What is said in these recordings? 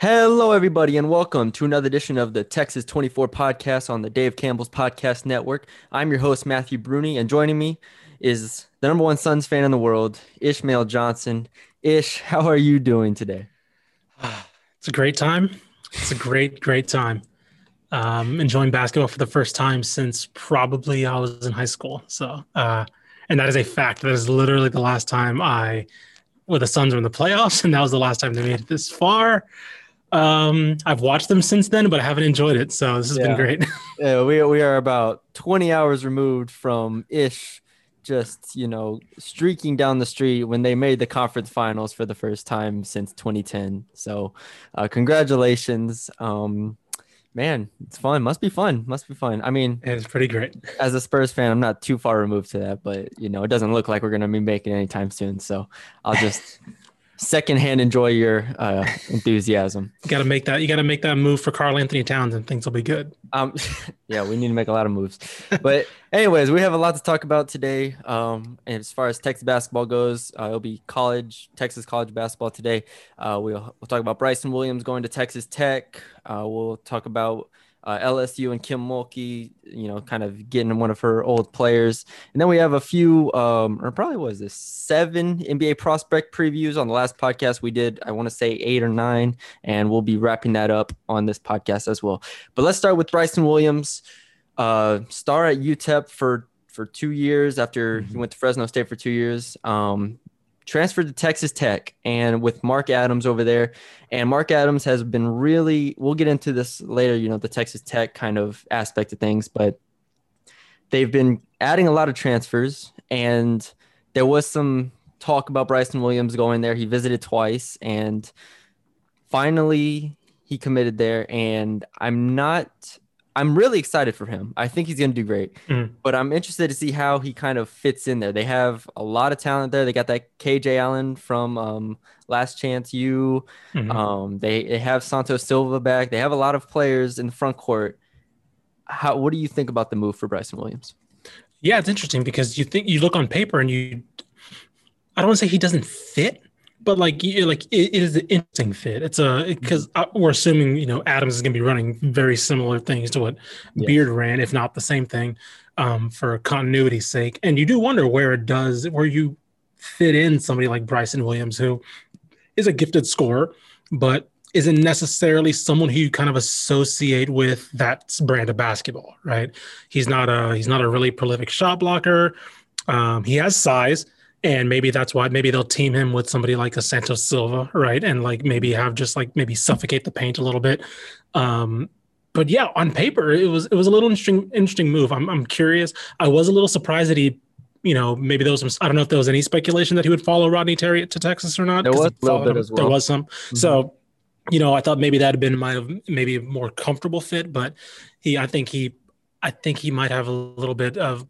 Hello, everybody, and welcome to another edition of the Texas 24 podcast on the Dave Campbell's Podcast Network. I'm your host, Matthew Bruni, and joining me is the number one Suns fan in the world, Ishmael Johnson. Ish, how are you doing today? It's a great time. It's a great, great time. Um, enjoying basketball for the first time since probably I was in high school. So, uh, and that is a fact. That is literally the last time I, well, the Suns were in the playoffs, and that was the last time they made it this far. Um, I've watched them since then, but I haven't enjoyed it. So this has Yeah. been great. Yeah, we, we are about 20 hours removed from Ish just, you know, streaking down the street when they made the conference finals for the first time since 2010. So, uh, congratulations. Um, man, it's fun. Must be fun. Must be fun. I mean, it's pretty great. as a Spurs fan, I'm not too far removed to that, but you know, it doesn't look like we're gonna be making it anytime soon. So I'll just secondhand enjoy your uh, enthusiasm. You got to make that. You got to make that move for Karl-Anthony Towns, and things will be good. Um, yeah, we need to make a lot of moves. But anyways, we have a lot to talk about today. Um, and as far as Texas basketball goes, uh, it'll be college, Texas college basketball today. Uh, we'll we'll talk about Bryson Williams going to Texas Tech. Uh, we'll talk about uh, LSU and Kim Mulkey, you know, kind of getting one of her old players. And then we have a few, um, or probably what was this seven NBA prospect previews on the last podcast we did. I want to say eight or nine, and we'll be wrapping that up on this podcast as well. But let's start with Bryson Williams, uh, star at UTEP for for two years after he went to Fresno State for two years. Um, transferred to Texas Tech and with Mark Adams over there. And Mark Adams has been really, we'll get into this later, you know, the Texas Tech kind of aspect of things, but they've been adding a lot of transfers. And there was some talk about Bryson Williams going there. He visited twice and finally he committed there. And I'm not, I'm really excited for him. I think he's going to do great, Mhm. but I'm interested to see how he kind of fits in there. They have a lot of talent there. They got that KJ Allen from um, Last Chance U. Mhm. Um, they, they have Santos Silva back. They have a lot of players in the front court. How, what do you think about the move for Bryson Williams? Yeah, it's interesting because you think you look on paper and you, I don't want to say he doesn't fit, but like you like it, it is an interesting fit. It's a because we're assuming you know Adams is going to be running very similar things to what Yes. Beard ran, if not the same thing, um, for continuity's sake. And you do wonder where it does where you fit in somebody like Bryson Williams, who is a gifted scorer, but isn't necessarily someone who you kind of associate with that brand of basketball, right? He's not a he's not a really prolific shot blocker. Um, he has size, and maybe that's why maybe they'll team him with somebody like a Santos Silva, right? And like maybe have just like maybe suffocate the paint a little bit. Um, but yeah, on paper it was it was a little interesting interesting move. I'm I'm curious. I was a little surprised that he. You know, maybe there was some. I don't know if there was any speculation that he would follow Rodney Terry to Texas or not. There was a little bit him. as There was some. So, you know, I thought maybe that had been my maybe a more comfortable fit, but he, I think he, I think he might have a little bit of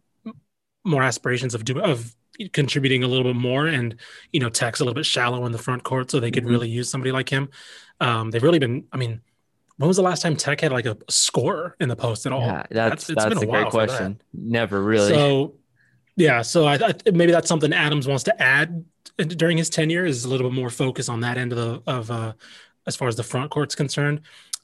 more aspirations of do of contributing a little bit more, and you know, Tech's a little bit shallow in the front court, so they could Mhm. really use somebody like him. Um, they've really been. I mean, when was the last time Tech had like a scorer in the post at all? Yeah, that's it's that's, been a, a great that. question. Never really. So, yeah, so I, I maybe that's something Adams wants to add during his tenure is a little bit more focus on that end of the of uh, as far as the front court's concerned.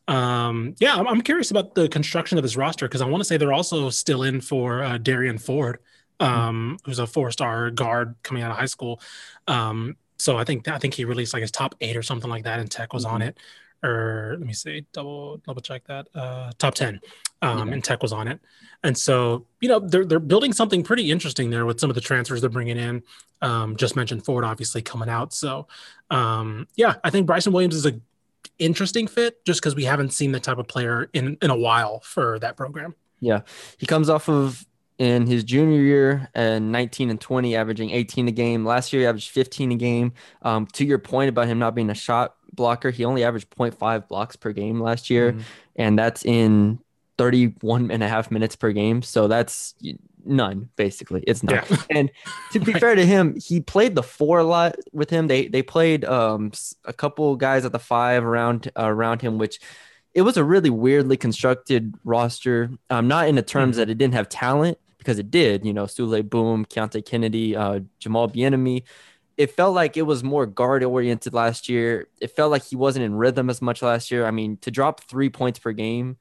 Um, yeah, I'm, I'm curious about the construction of this roster because I want to say they're also still in for uh, Darian Ford, um, who's a four-star guard coming out of high school. Um, so I think I think he released like his top eight or something like that, and Tech was on Mhm. it. Or let me see, double double check that. Uh, top ten, um, Yeah. and Tech was on it. And so, you know, they're they're building something pretty interesting there with some of the transfers they're bringing in. Um, just mentioned Ford, obviously coming out. So, um, yeah, I think Bryson Williams is a interesting fit just because we haven't seen the type of player in in a while for that program. Yeah, he comes off of in his junior year and 19 and 20, averaging 18 a game. Last year, he averaged 15 a game. Um, to your point about him not being a shot blocker, he only averaged 0.5 blocks per game last year, Mhm. and that's in 31 and a half minutes per game. So that's none, basically. It's none. Yeah. And to be Right. fair to him, he played the four a lot with him. They they played um a couple guys at the five around around him, which it was a really weirdly constructed roster. Um, not in the terms that it didn't have talent because it did. You know, Souley Boum, Keonte Kennedy, uh, Jamal Bieniemy. it felt like it was more guard oriented last year. It felt like he wasn't in rhythm as much last year. I mean, to drop three points per game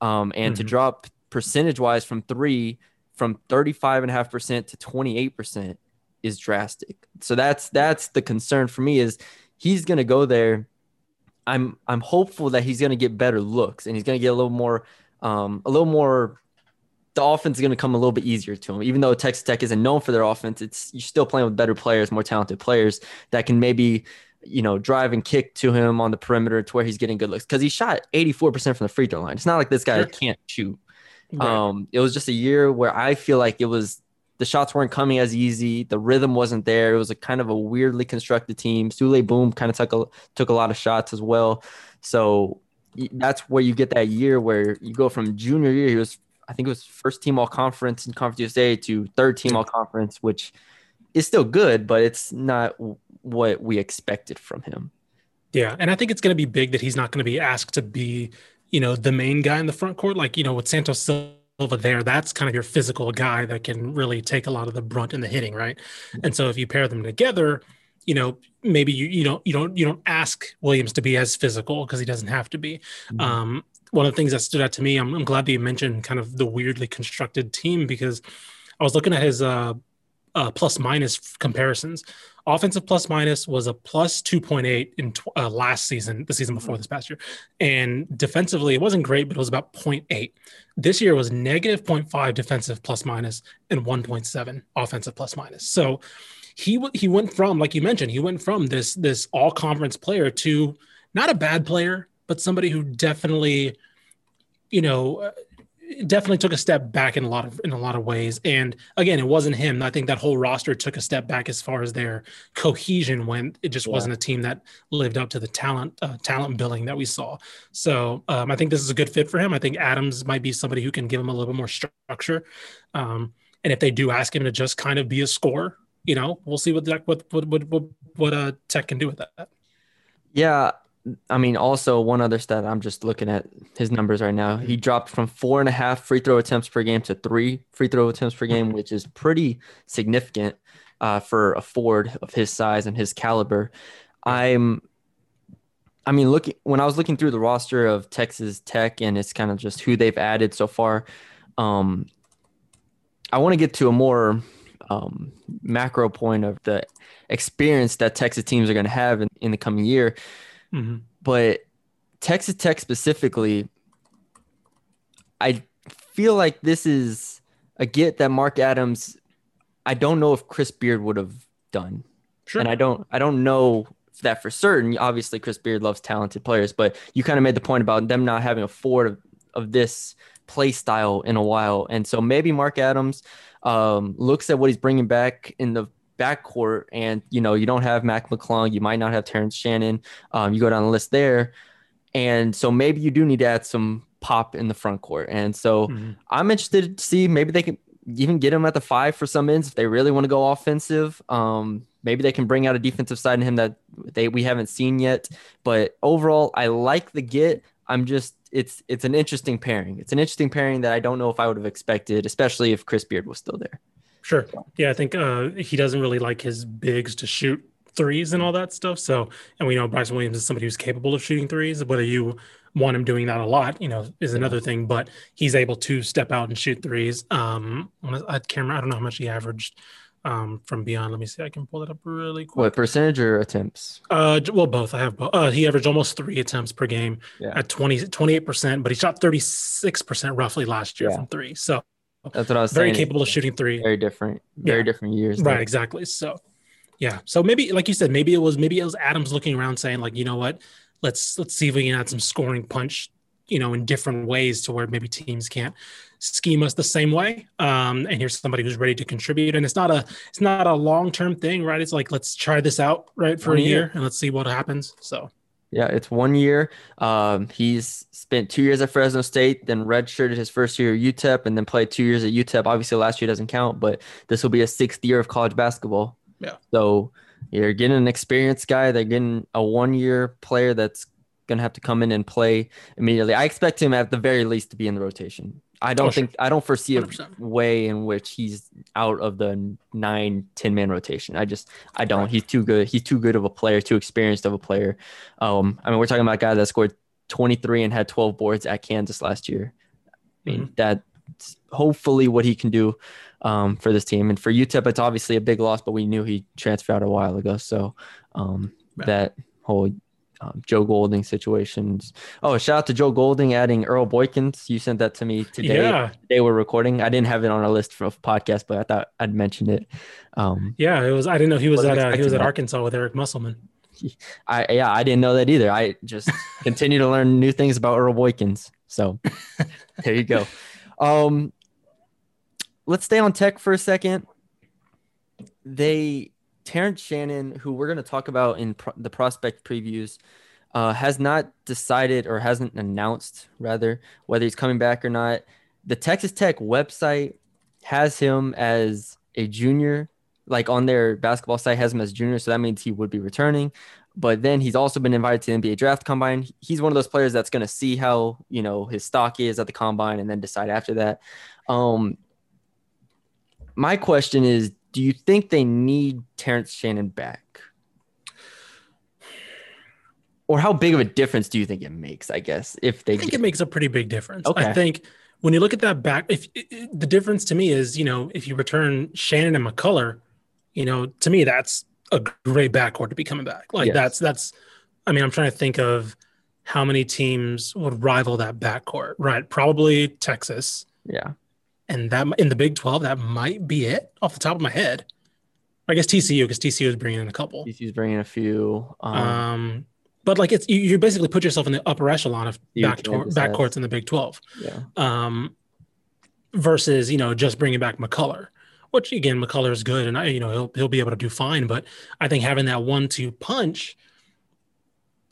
um, and mm-hmm. to drop percentage wise from three from 35.5% to 28% is drastic. So that's that's the concern for me is he's going to go there. I'm I'm hopeful that he's going to get better looks and he's going to get a little more um, a little more the offense is going to come a little bit easier to him. Even though Texas Tech isn't known for their offense, it's you're still playing with better players, more talented players that can maybe you know drive and kick to him on the perimeter to where he's getting good looks because he shot 84% from the free throw line. It's not like this guy sure. can't shoot. Right. Um, it was just a year where I feel like it was the shots weren't coming as easy. The rhythm wasn't there. It was a kind of a weirdly constructed team. Souley Boum kind of took a took a lot of shots as well. So that's where you get that year where you go from junior year. He was I think it was first team all conference in Conference USA to third team all conference, which is still good, but it's not what we expected from him. Yeah, and I think it's going to be big that he's not going to be asked to be, you know, the main guy in the front court. Like you know, with Santos Silva there, that's kind of your physical guy that can really take a lot of the brunt in the hitting, right? And so if you pair them together, you know, maybe you you don't you don't you don't ask Williams to be as physical because he doesn't have to be. Mm-hmm. Um, one of the things that stood out to me, I'm, I'm, glad that you mentioned kind of the weirdly constructed team because I was looking at his uh, uh, plus minus comparisons. Offensive plus minus was a plus 2.8 in tw- uh, last season, the season before mm-hmm. this past year. And defensively, it wasn't great, but it was about 0.8. This year was negative 0.5 defensive plus minus and 1.7 offensive plus minus. So he he went from, like you mentioned, he went from this this all conference player to not a bad player, but somebody who definitely, you know, uh, definitely took a step back in a lot of in a lot of ways. And again, it wasn't him. I think that whole roster took a step back as far as their cohesion went. It just yeah. wasn't a team that lived up to the talent uh, talent billing that we saw. So um, I think this is a good fit for him. I think Adams might be somebody who can give him a little bit more structure. Um, and if they do ask him to just kind of be a scorer, you know, we'll see what that what what what what, what uh, Tech can do with that. Yeah, I mean, also one other stat. I'm just looking at his numbers right now. He dropped from four and a half free throw attempts per game to three free throw attempts per game, which is pretty significant uh, for a forward of his size and his caliber. I'm, I mean, looking when I was looking through the roster of Texas Tech, and it's kind of just who they've added so far. Um, I want to get to a more um, macro point of the experience that Texas teams are going to have in, in the coming year. Mm-hmm. But Texas Tech specifically, I feel like this is a get that Mark Adams. I don't know if Chris Beard would have done, sure. and I don't. I don't know that for certain. Obviously, Chris Beard loves talented players, but you kind of made the point about them not having a forward of, of this play style in a while, and so maybe Mark Adams um, looks at what he's bringing back in the backcourt, and you know you don't have Mac McClung, you might not have Terrence Shannon. Um, you go down the list there, and so maybe you do need to add some pop in the front court. And so mm-hmm. I'm interested to see maybe they can even get him at the five for some ends if they really want to go offensive. Um, maybe they can bring out a defensive side in him that they we haven't seen yet. But overall, I like the get. I'm just it's it's an interesting pairing. It's an interesting pairing that I don't know if I would have expected, especially if Chris Beard was still there. Sure. Yeah, I think uh, he doesn't really like his bigs to shoot threes and all that stuff. So, and we know Bryson Williams is somebody who's capable of shooting threes. Whether you want him doing that a lot, you know, is another thing. But he's able to step out and shoot threes. Um, I can't. I don't know how much he averaged um, from beyond. Let me see. I can pull it up really quick. What percentage or attempts? Uh, well, both. I have both. Uh, he averaged almost three attempts per game yeah. at 20, 28 percent, but he shot thirty six percent roughly last year yeah. from three. So that's what I was very saying. capable of shooting three. Very different, very yeah. different years. Right, exactly. So, yeah. So maybe, like you said, maybe it was maybe it was Adams looking around saying like, you know what, let's let's see if we can add some scoring punch, you know, in different ways to where maybe teams can't scheme us the same way. Um, and here's somebody who's ready to contribute. And it's not a it's not a long term thing, right? It's like let's try this out right for a year and let's see what happens. So yeah, it's one year. Um, he's spent two years at Fresno State, then redshirted his first year at UTEP, and then played two years at UTEP. Obviously, last year doesn't count, but this will be a sixth year of college basketball. Yeah. So you're getting an experienced guy. They're getting a one year player that's gonna have to come in and play immediately. I expect him at the very least to be in the rotation. I don't Oh, sure. think I don't foresee a 100%. way in which he's out of the nine, 10 man rotation. I just I don't. He's too good. He's too good of a player, too experienced of a player. Um, I mean, we're talking about a guy that scored 23 and had 12 boards at Kansas last year. I mean, that's hopefully what he can do um, for this team. And for UTEP, it's obviously a big loss, but we knew he transferred out a while ago. So um, Right. that whole um, Joe Golding situations. Oh, shout out to Joe Golding adding Earl Boykins. You sent that to me today. Yeah, Today we're recording. I didn't have it on our list for podcast, but I thought I'd mention it. Um, yeah. It was. I didn't know he was at uh, he was at. Arkansas with Eric Musselman. I yeah, I didn't know that either. I just continue to learn new things about Earl Boykins. So there you go. Um, let's stay on tech for a second. They Terrence Shannon, who we're going to talk about in pro- the prospect previews, uh, has not decided or hasn't announced rather whether he's coming back or not. The Texas Tech website has him as a junior, like on their basketball site has him as junior, so that means he would be returning. But then he's also been invited to the NBA draft combine. He's one of those players that's going to see how you know his stock is at the combine and then decide after that. Um, my question is, do you think they need Terrence Shannon back? Or how big of a difference do you think it makes? I guess if they I think get- it makes a pretty big difference. Okay. I think when you look at that back, if the difference to me is, you know, if you return Shannon and McCullough, you know, to me that's a great backcourt to be coming back. Like Yes. that's that's. I mean, I'm trying to think of how many teams would rival that backcourt. Right, probably Texas, yeah, and that in the Big 12, that might be it off the top of my head. I guess TCU because TCU is bringing in a couple. TCU's bringing a few. Um, Um, but like it's you, you basically put yourself in the upper echelon of back has. backcourts in the Big 12 yeah, um, versus you know just bringing back McCullough, which again McCullough is good and I you know he'll he'll be able to do fine, but I think having that one-two punch,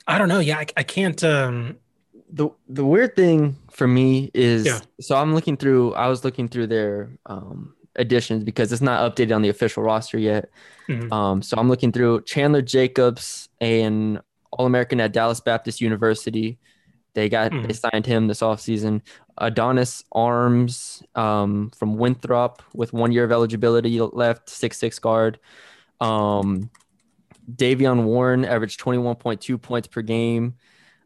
I don't know. Yeah, I, I can't. Um, the the weird thing for me is Yeah. so I'm looking through I was looking through their um additions because it's not updated on the official roster yet. Mhm. Um so I'm looking through Chandler Jacobs an All-American at Dallas Baptist University. They got they Mhm. signed him this offseason. Adonis Arms um from Winthrop with 1 year of eligibility left, six six guard. Um Davion Warren averaged 21.2 points per game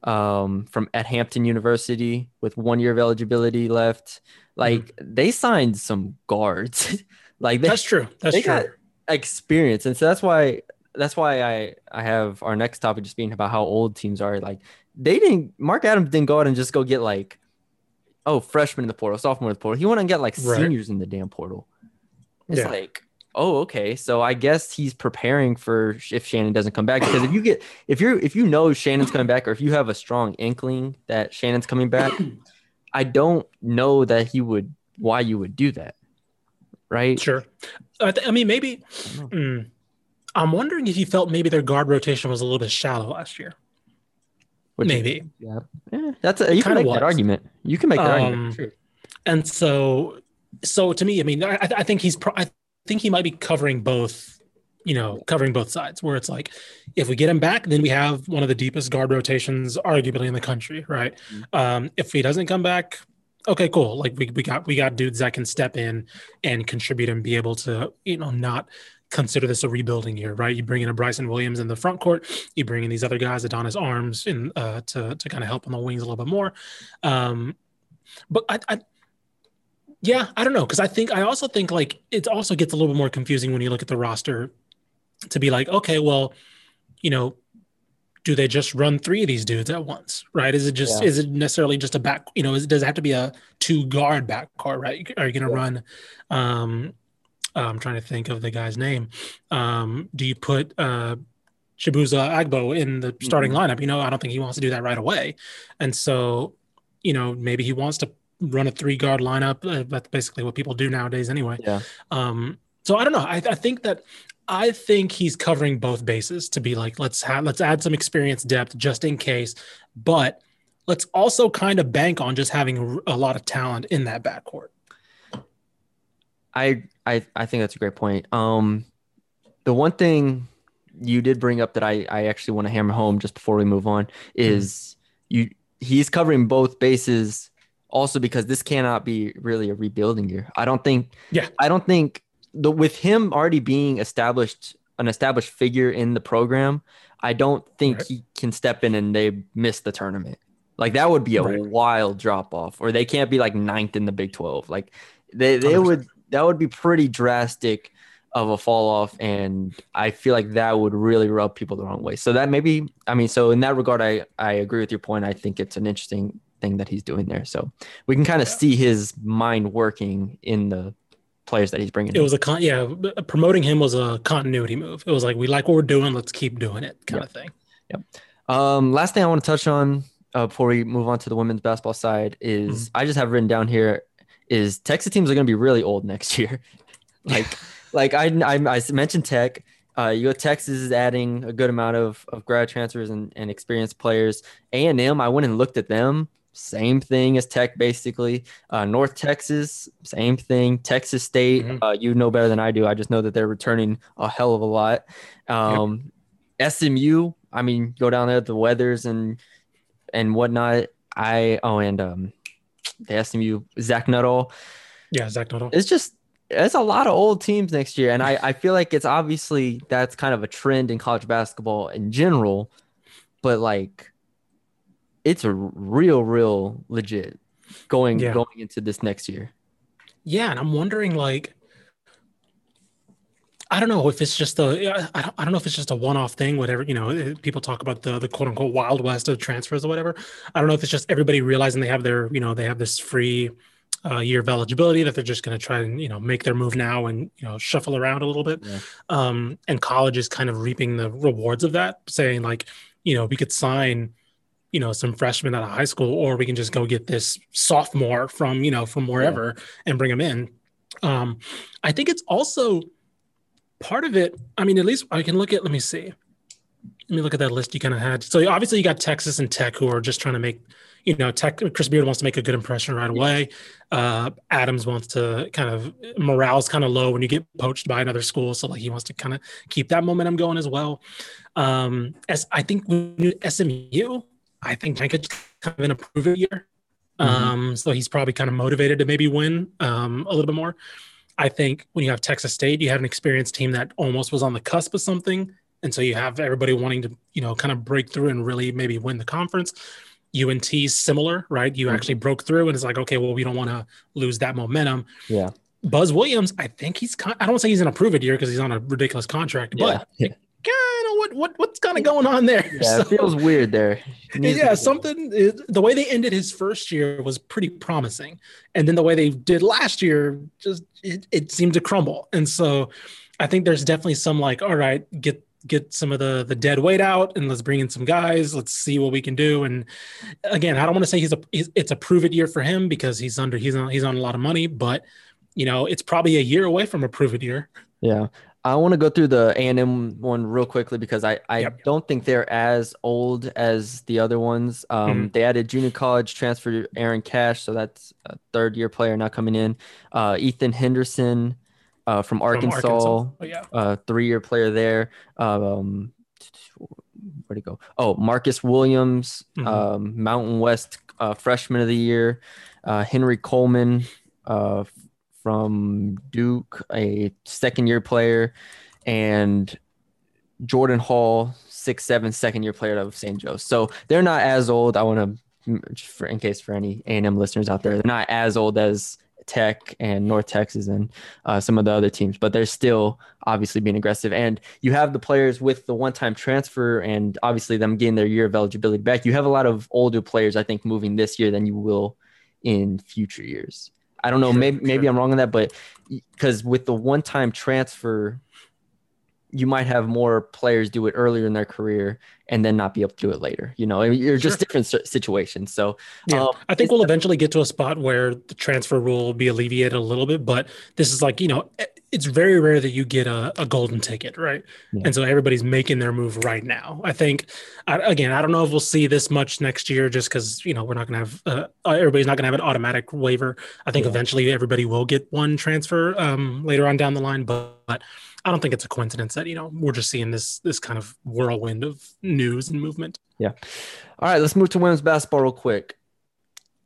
um, from at Hampton University with one year of eligibility left. Like they signed some guards, like they, that's true. That's they true. got experience, and so that's why that's why I I have our next topic just being about how old teams are. Like they didn't Mark Adams didn't go out and just go get like oh freshman in the portal, sophomore in the portal. He went and get like Right. seniors in the damn portal. It's Yeah. like oh okay so i guess he's preparing for if shannon doesn't come back because if you get if you're if you know shannon's coming back or if you have a strong inkling that shannon's coming back i don't know that he would why you would do that right Sure. I, th- I mean, maybe. I mm, i'm wondering if you felt maybe their guard rotation was a little bit shallow last year. Which- maybe. yeah Eh, that's a, you can make that argument you can make that Um, argument sure. And so, so to me, I mean, I, I think he's, pro- I think he might be covering both, you know, covering both sides. Where it's like, if we get him back, then we have one of the deepest guard rotations, arguably in the country, right? Mm-hmm. Um, if he doesn't come back, okay, cool. Like we we got we got dudes that can step in and contribute and be able to, you know, not consider this a rebuilding year, right? You bring in a Bryson Williams in the front court, you bring in these other guys, Adonis Arms, in uh, to to kind of help on the wings a little bit more. Um, but I, I yeah, I don't know because I think I also think like it also gets a little bit more confusing when you look at the roster to be like, okay, well, you know, do they just run three of these dudes at once, right? Is it just Yeah. is it necessarily just a back? You know, is, does it have to be a two guard backcourt, right? Are you going to Yeah. run? Um, I'm trying to think of the guy's name. Um, do you put uh, Chibuzo Agbo in the starting lineup? You know, I don't think he wants to do that right away, and so you know maybe he wants to run a three guard lineup. Uh, that's basically what people do nowadays, anyway. yeah Um, so I don't know. I, I think that I think he's covering both bases to be like, let's have let's add some experience depth just in case, but let's also kind of bank on just having a lot of talent in that backcourt. I I I think that's a great point. Um, the one thing you did bring up that I I actually want to hammer home just before we move on is you he's covering both bases also because this cannot be really a rebuilding year. I don't think Yeah. I don't think the with him already being established an established figure in the program, I don't think Right. he can step in and they miss the tournament. Like that would be a Right. wild drop off, or they can't be like ninth in the Big Twelve. Like they they 100%. would that would be pretty drastic of a fall off, and I feel like that would really rub people the wrong way. So that maybe I mean, so in that regard, I I agree with your point. I think it's an interesting thing that he's doing there. So we can kind of Yeah. see his mind working in the players that he's bringing. It in. was a con yeah, promoting him was a continuity move. It was like we like what we're doing, let's keep doing it kind Yeah. of thing. Um, last thing I want to touch on uh, before we move on to the women's basketball side is I just have written down here is Texas teams are going to be really old next year. like, like I, I, I mentioned Tech. Uh, you go Texas is adding a good amount of, of grad transfers and, and experienced players. A and M, I went and looked at them. Same thing as Tech, basically. Uh, North Texas, same thing. Texas State, Mhm. uh, you know better than I do. I just know that they're returning a hell of a lot. Um, SMU, I mean, go down there, the weathers and and whatnot. I oh, and um, the SMU Zach Nuttall. Yeah, Zach Nuttall. It's just it's a lot of old teams next year, and I I feel like it's obviously that's kind of a trend in college basketball in general, but like it's a real, real legit going Yeah. going into this next year. Yeah, and I'm wondering like I don't know if it's just a I don't, I don't know if it's just a one-off thing whatever you know eh, people talk about the the quote unquote wild west of transfers or whatever I don't know if it's just everybody realizing they have their you know they have this free uh, year of eligibility that they're just going to try and you know make their move now and you know shuffle around a little bit Yeah. um and college is kind of reaping the rewards of that saying like you know we could sign you know some freshmen out of high school or we can just go get this sophomore from you know from wherever and bring them in. Um i think it's also part of it i mean at least i can look at let me see. Let me look at that list you kind of had. So obviously you got texas and tech who are just trying to make you know tech chris beard wants to make a good impression right away. Uh adams wants to kind of morale's kind of low when you get poached by another school. So like he wants to kind of keep that momentum going as well. Um as i think when you smu i think Jenkins kind of in a prove it year Mhm. um so he's probably kind of motivated to maybe win um a little bit more I think when you have Texas State, you have an experienced team that almost was on the cusp of something. And so you have everybody wanting to, you know, kind of break through and really maybe win the conference. UNT's similar, right? You Mhm. actually broke through and it's like, okay, well, we don't want to lose that momentum. Yeah. Buzz Williams, I think he's, kind I don't want to say he's in a prove it year because he's on a ridiculous contract, but yeah. What, what, what's kind of going on there? Yeah, So- it feels weird there. He needs to yeah, something the way they ended his first year was pretty promising, and then the way they did last year just it, it seemed to crumble. And so, I think there's definitely some like, all right, get get some of the the dead weight out, and let's bring in some guys. Let's see what we can do. And again, I don't want to say he's a he's, it's a prove it year for him because he's under he's on he's on a lot of money, but you know it's probably a year away from a prove it year. Yeah. I want to go through the A&M one real quickly because I, I Yep. don't think they're as old as the other ones. Um, They added junior college transfer Aaron Cash, so that's a third year player now coming in. Uh, Ethan Henderson uh, from from Arkansas, But yeah, uh, three year player there. Um, where'd he go? Oh, Marcus Williams, Mhm. um, Mountain West uh, freshman of the year. Uh, Henry Coleman uh, from Duke, a second year player, and Jordan Hall, six seven second year player out of St. Joe. So they're not as old. I want to, in case for any A and M listeners out there, they're not as old as Tech and North Texas and uh, some of the other teams, but they're still obviously being aggressive. And you have the players with the one time transfer and obviously them getting their year of eligibility back. You have a lot of older players, I think, moving this year than you will in future years. I don't know. Sure, maybe maybe sure. I'm wrong on that, but because with the one time transfer, you might have more players do it earlier in their career and then not be able to do it later. You know, you're just Sure. different situations. So Yeah, um, I think we'll eventually get to a spot where the transfer rule will be alleviated a little bit, but this is like, you know, it's very rare that you get a, a golden ticket, right? Yeah. And so everybody's making their move right now. I think, I, again, I don't know if we'll see this much next year just because, you know, we're not going to have, uh, uh, everybody's not going to have an automatic waiver. I think Yeah. eventually everybody will get one transfer um, later on down the line, but, but I don't think it's a coincidence that, you know, we're just seeing this, this kind of whirlwind of news and movement. Yeah. All right, let's move to women's basketball real quick.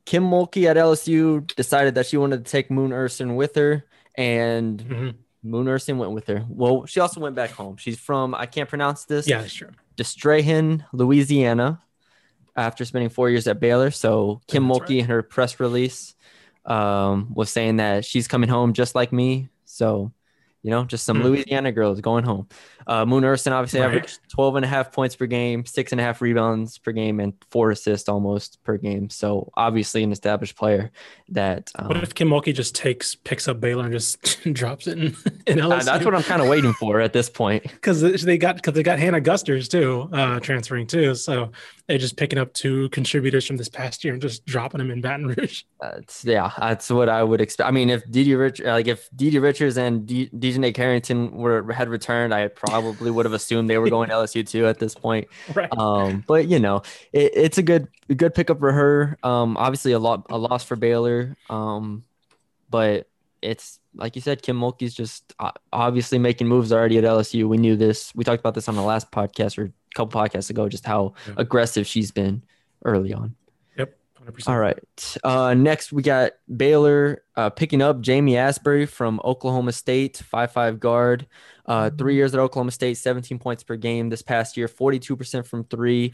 Kim Mulkey at LSU decided that she wanted to take Moon Ursin with her, and Mm-hmm. Moon Ursin went with her. Well, she also went back home. She's from I can't pronounce this. Yeah, that's true. Destrehan, Louisiana, after spending four years at Baylor. So Kim That's Mulkey in her press release um, was saying that she's coming home just like me. So, you know, just some Hmm. Louisiana girls going home. Uh, Moon Ursin obviously Right. averaged 12 and a half points per game, six and a half rebounds per game, and four assists almost per game. So obviously an established player that um, What if Kim Mulkey just takes picks up Baylor and just drops it in, in uh, LSU? that's what I'm kind of waiting for at this point. because they got because they got Hannah Gusters too uh, transferring too, so they're just picking up two contributors from this past year and just dropping them in Baton Rouge. That's yeah, that's what I would expect. I mean, if Didi Rich, like if Didi Richards and D- DJ Carrington were had returned, I probably would have assumed they were going to LSU too at this point. Right. Um, but you know, it, it's a good a good pickup for her. Um, obviously a lot a loss for Baylor. Um, but it's like you said, Kim Mulkey's just uh, obviously making moves already at LSU. We knew this. We talked about this on the last podcast or a couple podcasts ago, just how Yeah. aggressive she's been early on. Yep. 100%. All right. Uh, next, we got Baylor uh, picking up Ja'Mee Asberry from Oklahoma State, five-five guard. Uh, three years at Oklahoma State, 17 points per game this past year, 42% from three.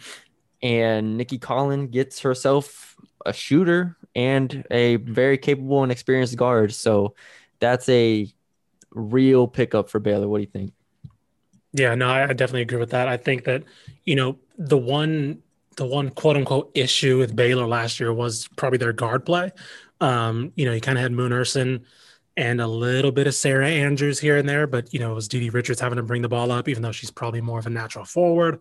And Nicki Collen gets herself a shooter and a very capable and experienced guard. So that's a real pickup for Baylor. What do you think? Yeah, no, I definitely agree with that. I think that you know the one the one quote unquote issue with Baylor last year was probably their guard play. Um, you know, you kind of had Moon Ursin and a little bit of Sarah Andrews here and there, but you know, it was Didi Richards having to bring the ball up, even though she's probably more of a natural forward.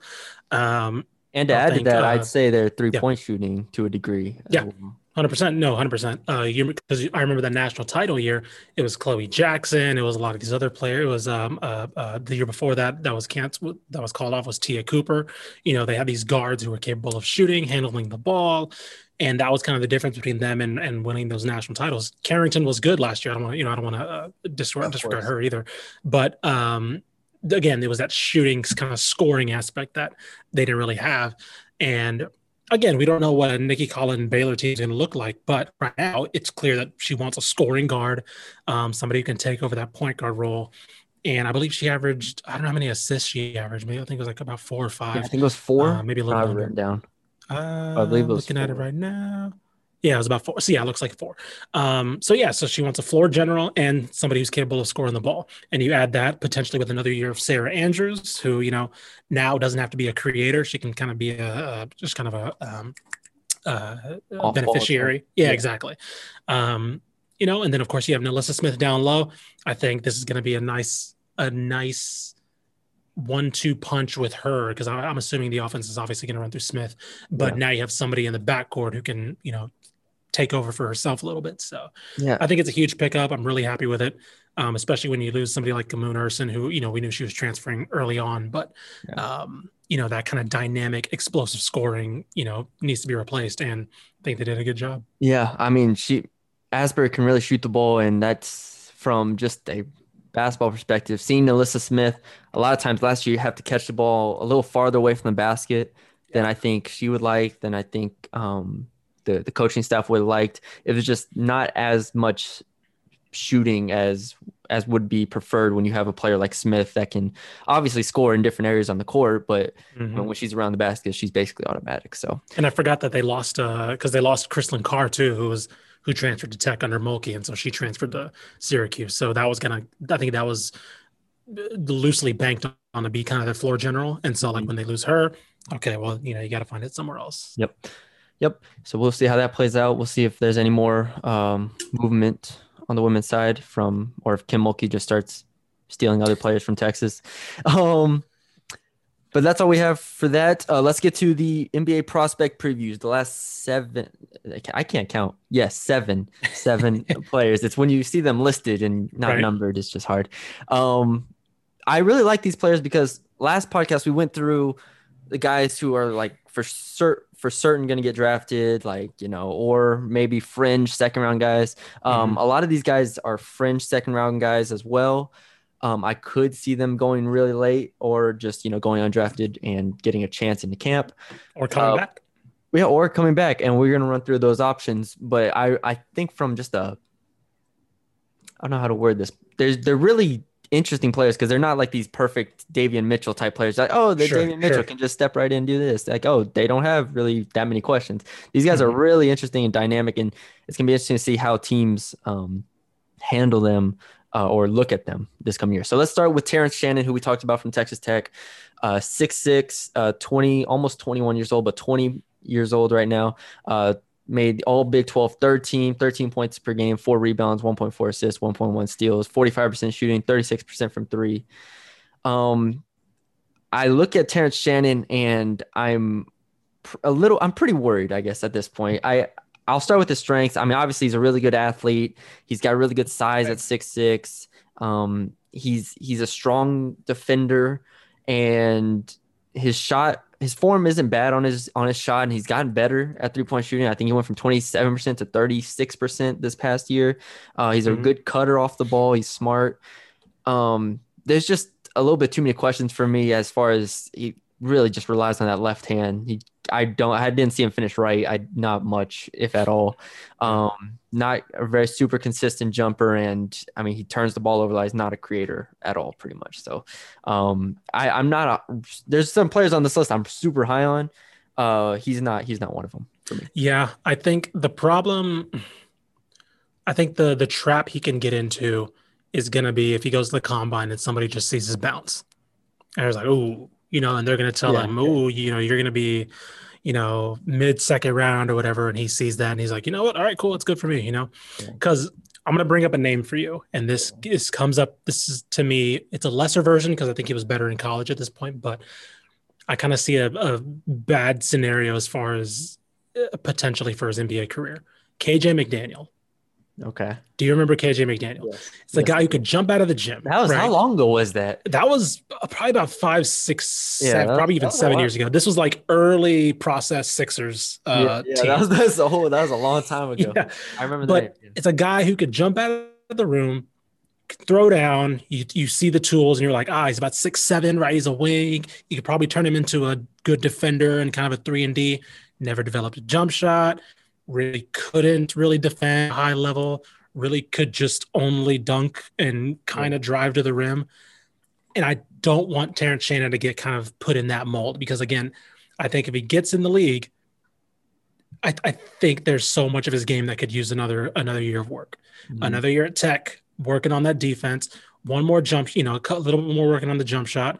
Um, And to I add think, to that, uh, I'd say their three-point shooting to a degree. Yeah. well. Hundred percent, no, hundred percent. Uh, you because I remember the national title year. It was Chloe Jackson. It was a lot of these other players. It was um uh, uh the year before that that was canceled. That was called off was Te'a Cooper. You know they had these guards who were capable of shooting, handling the ball, and that was kind of the difference between them and and winning those national titles. Carrington was good last year. I don't want to you know I don't want to uh, disregard, disregard her either, but um again there was that shooting kind of scoring aspect that they didn't really have, and again, we don't know what a Nicki Collen Baylor team is going to look like, but right now it's clear that she wants a scoring guard, um, somebody who can take over that point guard role. And I believe she averaged, I don't know how many assists she averaged. Maybe I think it was like about four or Yeah, I think it was four. Uh, maybe a I little under. written down. Uh, believe it was looking at it right now. Yeah, it was about four. So yeah, it looks like four. Um, so yeah, so she wants a floor general and somebody who's capable of scoring the ball. And you add that potentially with another year of Sarah Andrews, who you know now doesn't have to be a creator; she can kind of be a, a just kind of a um, uh, beneficiary. Yeah, Yeah. exactly. Um, you know, and then of course you have NaLyssa Smith down low. I think this is going to be a nice, a nice one-two punch with her because I'm assuming the offense is obviously going to run through Smith, but Yeah. now you have somebody in the backcourt who can, you know, take over for herself a little bit. So Yeah. I think it's a huge pickup. I'm really happy with it, um, especially when you lose somebody like Gamoon Ursin, who you know we knew she was transferring early on, but Yeah. um, you know that kind of dynamic, explosive scoring, you know, needs to be replaced, and I think they did a good job. Yeah, I mean, she Asberry can really shoot the ball, and that's from just a basketball perspective. Seeing NaLyssa Smith, a lot of times last year, you have to catch the ball a little farther away from the basket than I think she would like, than I think um, the the coaching staff would have liked. It was just not as much shooting as as would be preferred when you have a player like Smith that can obviously score in different areas on the court, but Mhm. when she's around the basket, she's basically automatic. So And I forgot that they lost because they lost Kristlyn Carr too, who was who transferred to Tech under Mulkey, and so she transferred to Syracuse. So that was gonna, I think that was uh, loosely banked on to be kind of the floor general. And so like Mhm. when they lose her, okay, well you know you got to find it somewhere else. Yep. Yep. So we'll see how that plays out. We'll see if there's any more um, movement on the women's side from, or if Kim Mulkey just starts stealing other players from Texas. Um, but that's all we have for that. Uh, let's get to the NBA prospect previews. The last seven, I can't count. Yes, seven, seven players. It's when you see them listed and not Right. numbered. It's just hard. Um, I really like these players because last podcast we went through the guys who are like for cert for certain going to get drafted, like you know, or maybe fringe second round guys. Um, A lot of these guys are fringe second round guys as well. Um, I could see them going really late or just, you know, going undrafted and getting a chance in the camp. Or coming Uh, back. Yeah, or coming back. And we're gonna run through those options. But I, I think from just a I don't know how to word this. There's they're really interesting players because they're not like these perfect Davion Mitchell type players. Like, oh, the Sure, Davion Mitchell sure. can just step right in and do this. Like, oh, they don't have really that many questions. These guys are Mhm. really interesting and dynamic, and it's gonna be interesting to see how teams um, handle them uh, or look at them this coming year. So let's start with Terrence Shannon, who we talked about from Texas Tech, uh, 6'6", uh, 20, almost 21 years old, but 20 years old right now. Uh, made all Big 12 third team, 13 points per game, four rebounds, 1.4 assists, 1.1 steals, 45% shooting, 36% from three. Um, I look at Terrence Shannon and I'm a little, I'm pretty worried, I guess, at this point. I, I'll start with his strengths. I mean, obviously, he's a really good athlete. He's got really good size at six six. Um, he's he's a strong defender, and his shot, his form isn't bad on his on his shot, and he's gotten better at three point shooting. I think he went from twenty seven percent to thirty six percent this past year. Uh, he's a Mhm. good cutter off the ball. He's smart. Um, there's just a little bit too many questions for me as far as he really just relies on that left hand. He, I don't, I didn't see him finish right. I not much, if at all. Um, not a very super consistent jumper, and I mean he turns the ball over. Like he's not a creator at all, pretty much. So, um, I, I'm not. A, there's some players on this list I'm super high on. Uh, he's not. He's not one of them for me. Yeah, I think the problem, I think the the trap he can get into is gonna be if he goes to the combine and somebody just sees his bounce, and it's like, oh, you know, and they're gonna tell Yeah, him, oh, you know, you're gonna be, you know, mid second round or whatever, and he sees that and he's like, you know what, all right, cool, it's good for me, you know, Yeah. because I'm gonna bring up a name for you, and this this comes up. This is to me, it's a lesser version because I think he was better in college at this point, but I kind of see a, a bad scenario as far as uh, potentially for his NBA career. KJ McDaniel. Okay, Do you remember KJ McDaniel? It's the Yes, guy who could jump out of the gym. that was how long ago was that? That was uh, probably about five, six, Yeah, seven, that- probably even seven years ago. This was like early process Sixers uh, yeah, team. that was that's a whole that was a long time ago. Yeah. I remember But that. It's a guy who could jump out of the room, throw down. You you see the tools, and you're like, ah, he's about six seven, right? He's a wing. You could probably turn him into a good defender and kind of a three and D. Never developed a jump shot. Really couldn't really defend high level. Really could just only dunk and kind of drive to the rim. And I don't want Terrence Shannon to get kind of put in that mold because again, I think if he gets in the league, I, I think there's so much of his game that could use another another year of work Mhm. another year at Tech, working on that defense, one more jump, you know, a little bit more working on the jump shot.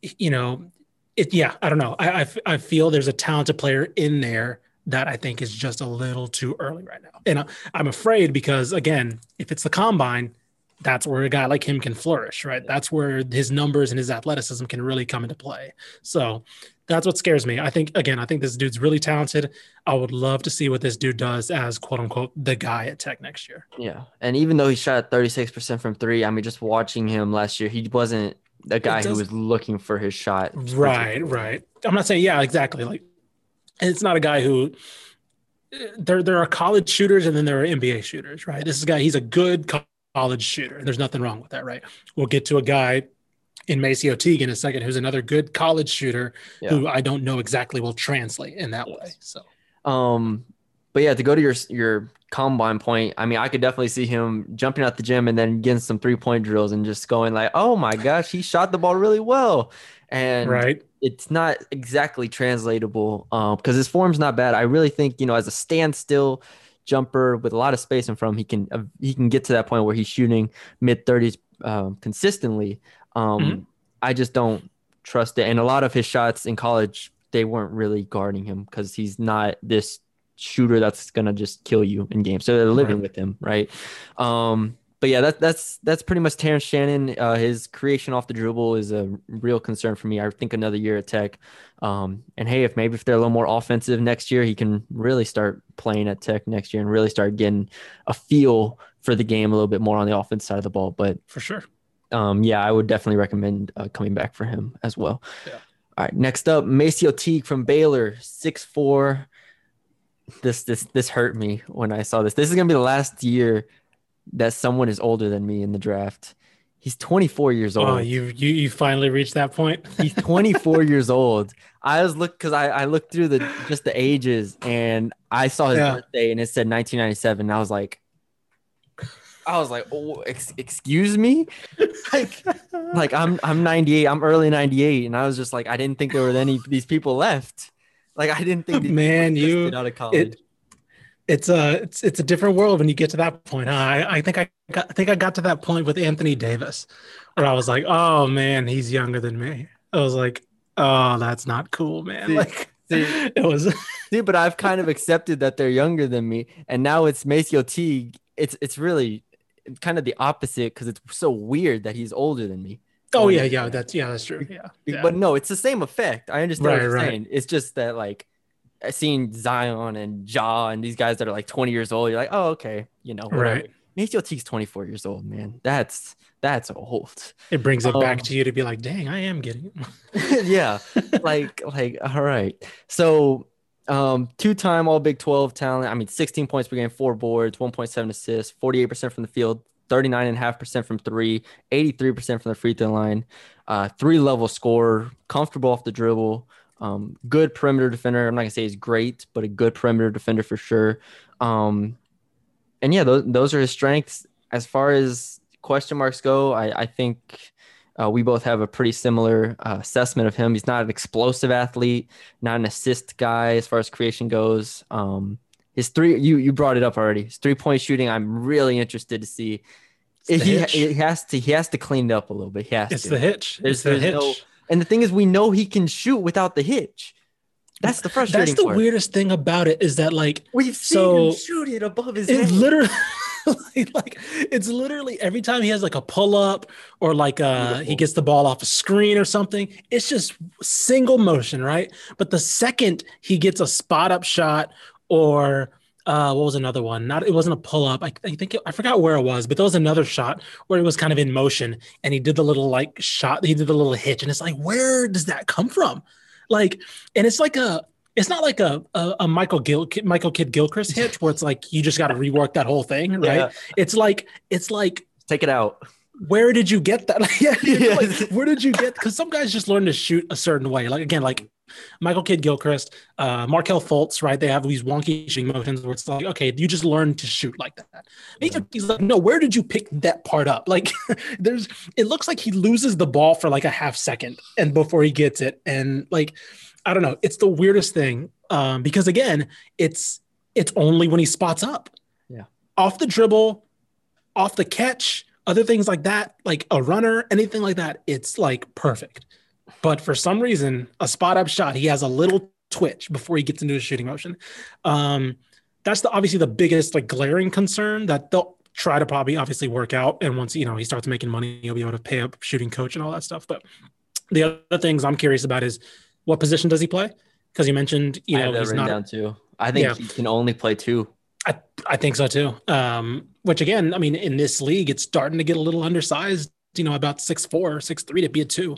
You know, it, yeah, I don't know. I, I, I feel there's a talented player in there that I think is just a little too early right now. And I, I'm afraid because, again, if it's the combine, that's where a guy like him can flourish, right? That's where his numbers and his athleticism can really come into play. So that's what scares me. I think, again, I think this dude's really talented. I would love to see what this dude does as quote unquote the guy at Tech next year. Yeah, and even though he shot 36% from three, I mean, just watching him last year, he wasn't a guy who was looking for his shot. Right, right. I'm not saying yeah, exactly. Like it's not a guy who there there are college shooters and then there are NBA shooters, right? This is a guy he's a good college shooter. There's nothing wrong with that, right? We'll get to a guy in MaCio Teague in a second who's another good college shooter who I don't know exactly will translate in that way. So Um, but yeah, to go to your your combine point, I mean, I could definitely see him jumping out the gym and then getting some three point drills and just going like, "Oh my gosh, he shot the ball really well," and right. it's not exactly translatable um, because his form's not bad. I really think you know as a standstill jumper with a lot of space in front of him, he can uh, he can get to that point where he's shooting mid thirties um, consistently. Um, Mhm. I just don't trust it, and a lot of his shots in college they weren't really guarding him because he's not this shooter that's gonna just kill you in games. So they're living Right. with him, right? Um, but yeah, that, that's that's pretty much Terrence Shannon. Uh, his creation off the dribble is a real concern for me. I think another year at Tech. Um, and hey, if maybe if they're a little more offensive next year, he can really start playing at Tech next year and really start getting a feel for the game a little bit more on the offense side of the ball. But For sure. um, yeah, I would definitely recommend uh, coming back for him as well. Yeah. All right, next up, MaCio Teague from Baylor, six four. This this this hurt me when I saw this. This is gonna be the last year that someone is older than me in the draft. He's 24 years oh, old. Oh, you you you finally reached that point. He's 24 years old. I was look because I, I looked through the just the ages and I saw his Yeah. birthday and it said 1997. And I was like, I was like, oh, ex- excuse me, like, like I'm I'm 98. I'm early 98, and I was just like, I didn't think there were any these people left. Like I didn't think these Man, you- out of college. It's a it's it's a different world when you get to that point. Huh? I, I think I got, I think I got to that point with Anthony Davis, where I was like, oh man, he's younger than me. I was like, oh, that's not cool, man. See- like see- it was See, but I've kind of accepted that they're younger than me, and now it's MaCio Teague. It's it's really kind of the opposite because it's so weird that he's older than me. Oh yeah, yeah. that's yeah, that's true. Yeah. yeah. But no, it's the same effect. I understand Right, what you're right. saying. It's just that like seeing Zion and Ja and these guys that are like 20 years old, you're like, oh okay, you know, whatever. Right. MaCio Teague's 24 years old, man. That's that's old. It brings it back Um, to you to be like, dang, I am getting it. yeah. like like all right so um two-time all big 12 talent i mean 16 points per game four boards 1.7 assists 48% from the field 39.5% from three 83% from the free throw line uh three level score, comfortable off the dribble um good perimeter defender i'm not gonna say he's great but a good perimeter defender for sure um and yeah those, those are his strengths as far as question marks go i i think uh, we both have a pretty similar uh, assessment of him. He's not an explosive athlete, not an assist guy as far as creation goes. Um, his three, you you brought it up already. His three point shooting, I'm really interested to see. He, he has to he has to clean it up a little bit. He has to, It's to. the hitch. There's- it's the there's hitch. no- and the thing is, we know he can shoot without the hitch. That's the frustrating That's the part. weirdest thing about it is that like We've seen So- him shoot it above his it head. literally like it's literally every time he has like a pull up or like uh he gets the ball off a screen or something it's just single motion right but the second he gets a spot up shot or uh what was another one not it wasn't a pull up I, I think it, I forgot where it was but there was another shot where it was kind of in motion and he did the little like shot he did the little hitch and it's like where does that come from like and it's like a it's not like a a, a Michael Gil Michael Kidd Gilchrist hitch where it's like you just got to rework that whole thing, right? Yeah. It's like it's like Take it out. where did you get that? Like, yeah, it's Yes. like, where did you get? Because some guys just learn to shoot a certain way. Like again, like Michael Kidd Gilchrist, uh, Markelle Fultz, right? They have these wonky shooting motions where it's like, okay, you just learn to shoot like that. He's, he's like, no, where did you pick that part up? Like, there's, it looks like he loses the ball for like a half second and before he gets it, and like, I don't know, it's the weirdest thing um, because again, it's it's only when he spots up, Yeah. off the dribble, off the catch, other things like that, like a runner, anything like that, it's like perfect. But for some reason, a spot up shot, he has a little twitch before he gets into his shooting motion. Um, that's the obviously the biggest like glaring concern that they'll try to probably obviously work out. And once you know he starts making money, he'll be able to pay a shooting coach and all that stuff. But the other things I'm curious about is what position does he play? Because you mentioned, you know, he's not down too. I think Yeah. he can only play two. I, I think so too. Um, which again, I mean, in this league, it's starting to get a little undersized, you know, about six four, six three to be a two.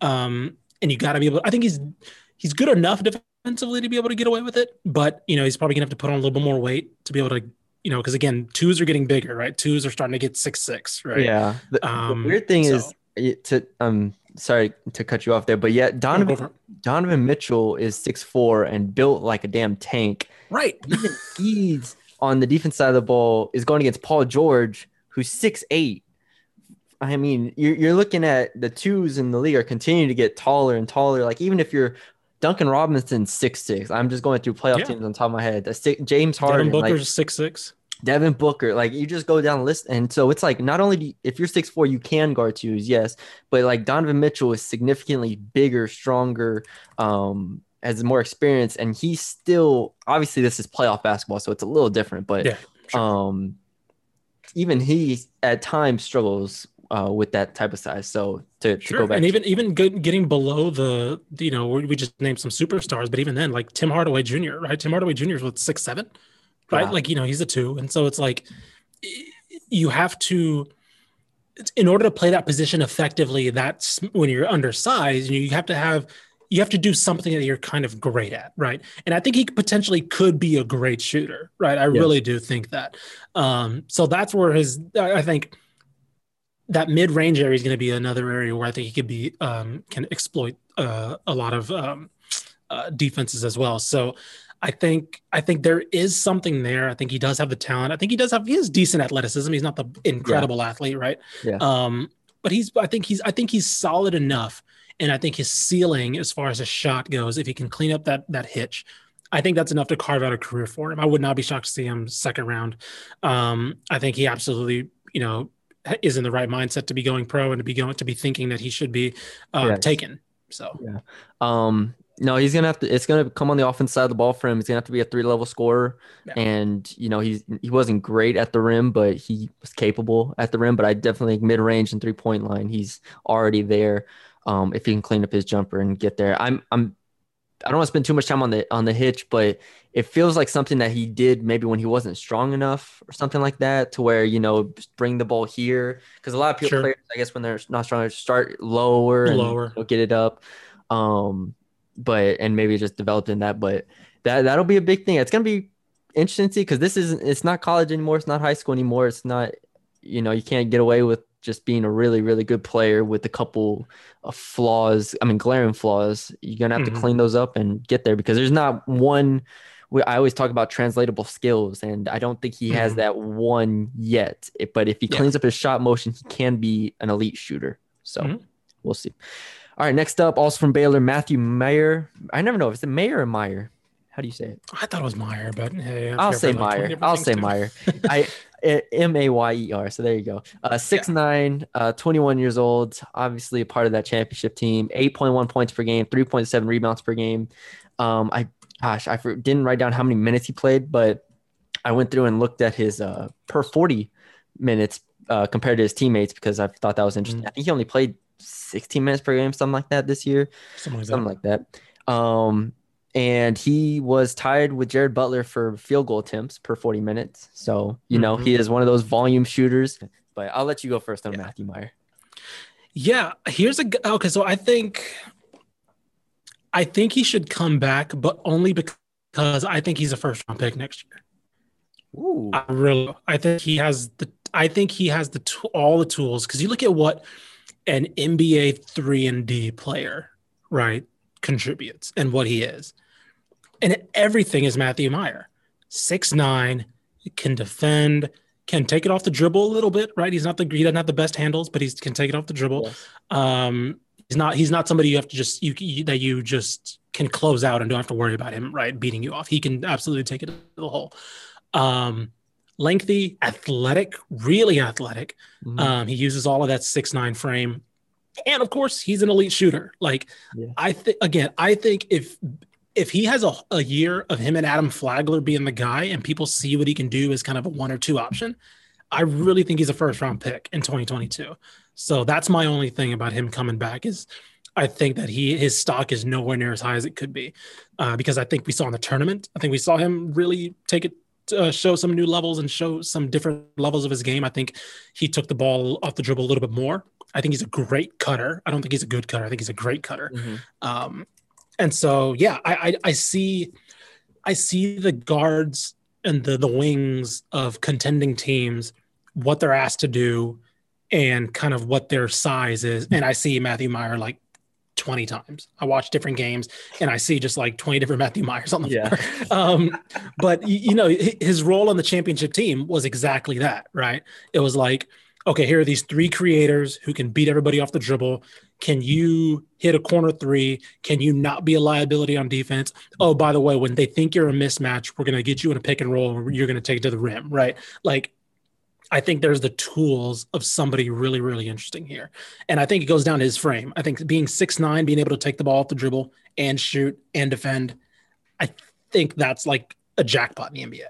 Um, and you got to be able. I think he's he's good enough defensively to be able to get away with it, but you know, he's probably gonna have to put on a little bit more weight to be able to, you know, because again, twos are getting bigger, right? Twos are starting to get six six, right? Yeah. The, the Um, weird thing is so- it- to um sorry to cut you off there, but yeah, Donovan. Donovan Mitchell is six four and built like a damn tank. Right. Even he's on the defense side of the ball is going against Paul George, who's six eight. I mean, you're you're looking at the twos in the league are continuing to get taller and taller. Like even if you're Duncan Robinson six six, I'm just going through playoff Yeah. teams on top of my head. Six, James Devin Harden, Booker's like, six six. Devin Booker, like you just go down the list, and so it's like not only do you, if you're six four, you can guard twos, yes, but like Donovan Mitchell is significantly bigger, stronger, um, has more experience, and he's still obviously this is playoff basketball, so it's a little different, but Yeah, sure. um, even he at times struggles uh, with that type of size. So to, to go back, and even even getting below the, you know, we we just named some superstars, but even then, like Tim Hardaway Jr., right? Tim Hardaway Jr. is what six seven, right? Like you know, he's a two, and so it's like you have to, in order to play that position effectively. That's when you're undersized, you have to have. You have to do something that you're kind of great at, right? And I think he potentially could be a great shooter, right? I really do think that. Um, so that's where his, I think, that mid range area is going to be another area where I think he could be um, can exploit uh, a lot of um, uh, defenses as well. So I think I think there is something there. I think he does have the talent. I think he does have he has decent athleticism. He's not the incredible yeah. athlete, right? Yeah. Um, but he's I think he's I think he's solid enough, and I think his ceiling as far as a shot goes, if he can clean up that that hitch, I think that's enough to carve out a career for him. I would not be shocked to see him second round. Um, I think he absolutely, you know, is in the right mindset to be going pro and to be going to be thinking that he should be uh, yes. taken. So yeah. Um, no, he's gonna have to. It's gonna come on the offense side of the ball for him. He's gonna have to be a three level scorer, yeah. and you know he's he wasn't great at the rim, but he was capable at the rim. But I definitely think mid range and three point line, he's already there. Um, if he can clean up his jumper and get there, I'm I'm I don't want to spend too much time on the on the hitch, but it feels like something that he did maybe when he wasn't strong enough or something like that, to where you know bring the ball here because a lot of people sure. players, I guess, when they're not strong, start lower and lower, you know, get it up. Um, but and maybe just developed in that. But that that'll be a big thing. It's gonna be interesting to see because this isn't it's not college anymore. It's not high school anymore. It's not you know you can't get away with just being a really really good player with a couple of flaws. I mean glaring flaws. You're gonna have mm-hmm. to clean those up and get there because there's not one. I always talk about translatable skills, and I don't think he has mm-hmm. that one yet. But if he cleans up his shot motion, he can be an elite shooter. So mm-hmm. we'll see. All right, next up, also from Baylor, Matthew Mayer. I never know if it's a Mayer or Meyer. How do you say it? I thought it was Meyer, but hey, I'll say Meyer. I'll say Meyer. I M A Y E R. So there you go. Uh, six yeah. nine, uh, 21 years old. Obviously a part of that championship team. 8.1 points per game, 3.7 rebounds per game. Um, I gosh, I didn't write down how many minutes he played, but I went through and looked at his uh, per 40 minutes uh, compared to his teammates because I thought that was interesting. Mm. I think he only played 16 minutes per game, something like that this year. Something like, something that. like that. Um, and he was tied with Jared Butler for field goal attempts per 40 minutes. So, you mm-hmm. know, he is one of those volume shooters. But I'll let you go first on yeah. Matthew Meyer. Yeah, here's a okay. So I think, I think he should come back, but only because I think he's a first round pick next year. Ooh. I really, I think he has the, I think he has the all the tools because you look at what an NBA 3 and D player, right, contributes and what he is. And everything is Matthew Meyer. Six nine, can defend, can take it off the dribble a little bit, right? He's not the he doesn't have the best handles, but he can take it off the dribble. Yes. Um, he's not he's not somebody you have to just you, you, that you just can close out and don't have to worry about him right beating you off. He can absolutely take it to the hole. Um, lengthy, athletic, really athletic. Mm-hmm. Um, he uses all of that six nine frame, and of course, he's an elite shooter. Like yeah. I think again, I think if if he has a, a year of him and Adam Flagler being the guy, and people see what he can do as kind of a one or two option, I really think he's a first round pick in 2022. So that's my only thing about him coming back is I think that he his stock is nowhere near as high as it could be, uh, because I think we saw in the tournament. I think we saw him really take it uh, show some new levels and show some different levels of his game. I think he took the ball off the dribble a little bit more. I think he's a great cutter. I don't think he's a good cutter. I think he's a great cutter. Mm-hmm. Um, and so, yeah, I, I, I see, I see the guards and the the wings of contending teams, what they're asked to do, and kind of what their size is. And I see Matthew Meyer like 20 times. I watch different games and I see just like 20 different Matthew Mayers on the yeah. floor. Um, but you know, his role on the championship team was exactly that, right? It was like, okay, here are these three creators who can beat everybody off the dribble. Can you hit a corner three? Can you not be a liability on defense? Oh, by the way, when they think you're a mismatch, we're going to get you in a pick and roll. You're going to take it to the rim, right? Like I think there's the tools of somebody really, really interesting here. And I think it goes down to his frame. I think being six nine, being able to take the ball off the dribble and shoot and defend, I think that's like a jackpot in the NBA.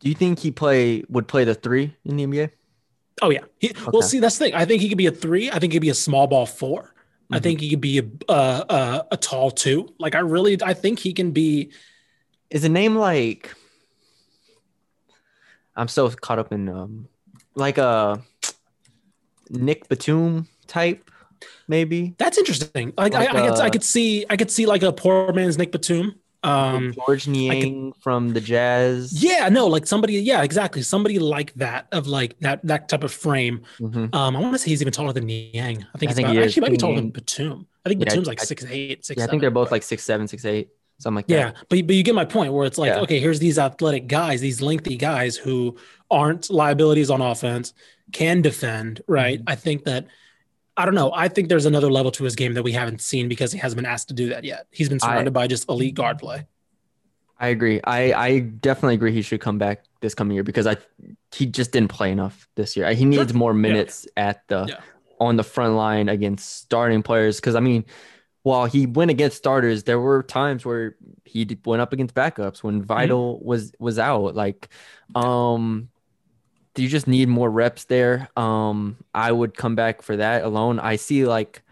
Do you think he play would play the three in the NBA? Oh yeah. He, okay. Well, see, that's the thing. I think he could be a three. I think he'd be a small ball 4 mm-hmm. I think he could be a, a a tall two. Like I really, I think he can be. Is a name like I'm so caught up in um like a Nick Batum type, maybe. That's interesting. Like, like I, I, could, I could see I could see like a poor man's Nick Batum. Um, Georges Niang from the Jazz. yeah, no, like somebody, yeah, exactly, somebody like that of like that that type of frame. Mhm. Um, I want to say he's even taller than Niang. I think I think about, he actually might be taller than Batum. I think Yeah, Batum's like I- six eight, six. Yeah, I think they're both but- like six seven, six eight, something like Yeah, but but you get my point where it's like, Yeah. okay, here's these athletic guys, these lengthy guys who aren't liabilities on offense, can defend, right? Mhm. I think that I don't know. I think there's another level to his game that we haven't seen because he hasn't been asked to do that yet. He's been I- surrounded by just elite guard play. I agree. I I definitely agree. He should come back this coming year because I he just didn't play enough this year. He needs more minutes at the Yeah. on the front line against starting players. Because I mean, while he went against starters, there were times where he went up against backups when Vital was was out. Like, um, you just need more reps there. Um, I would come back for that alone. I see like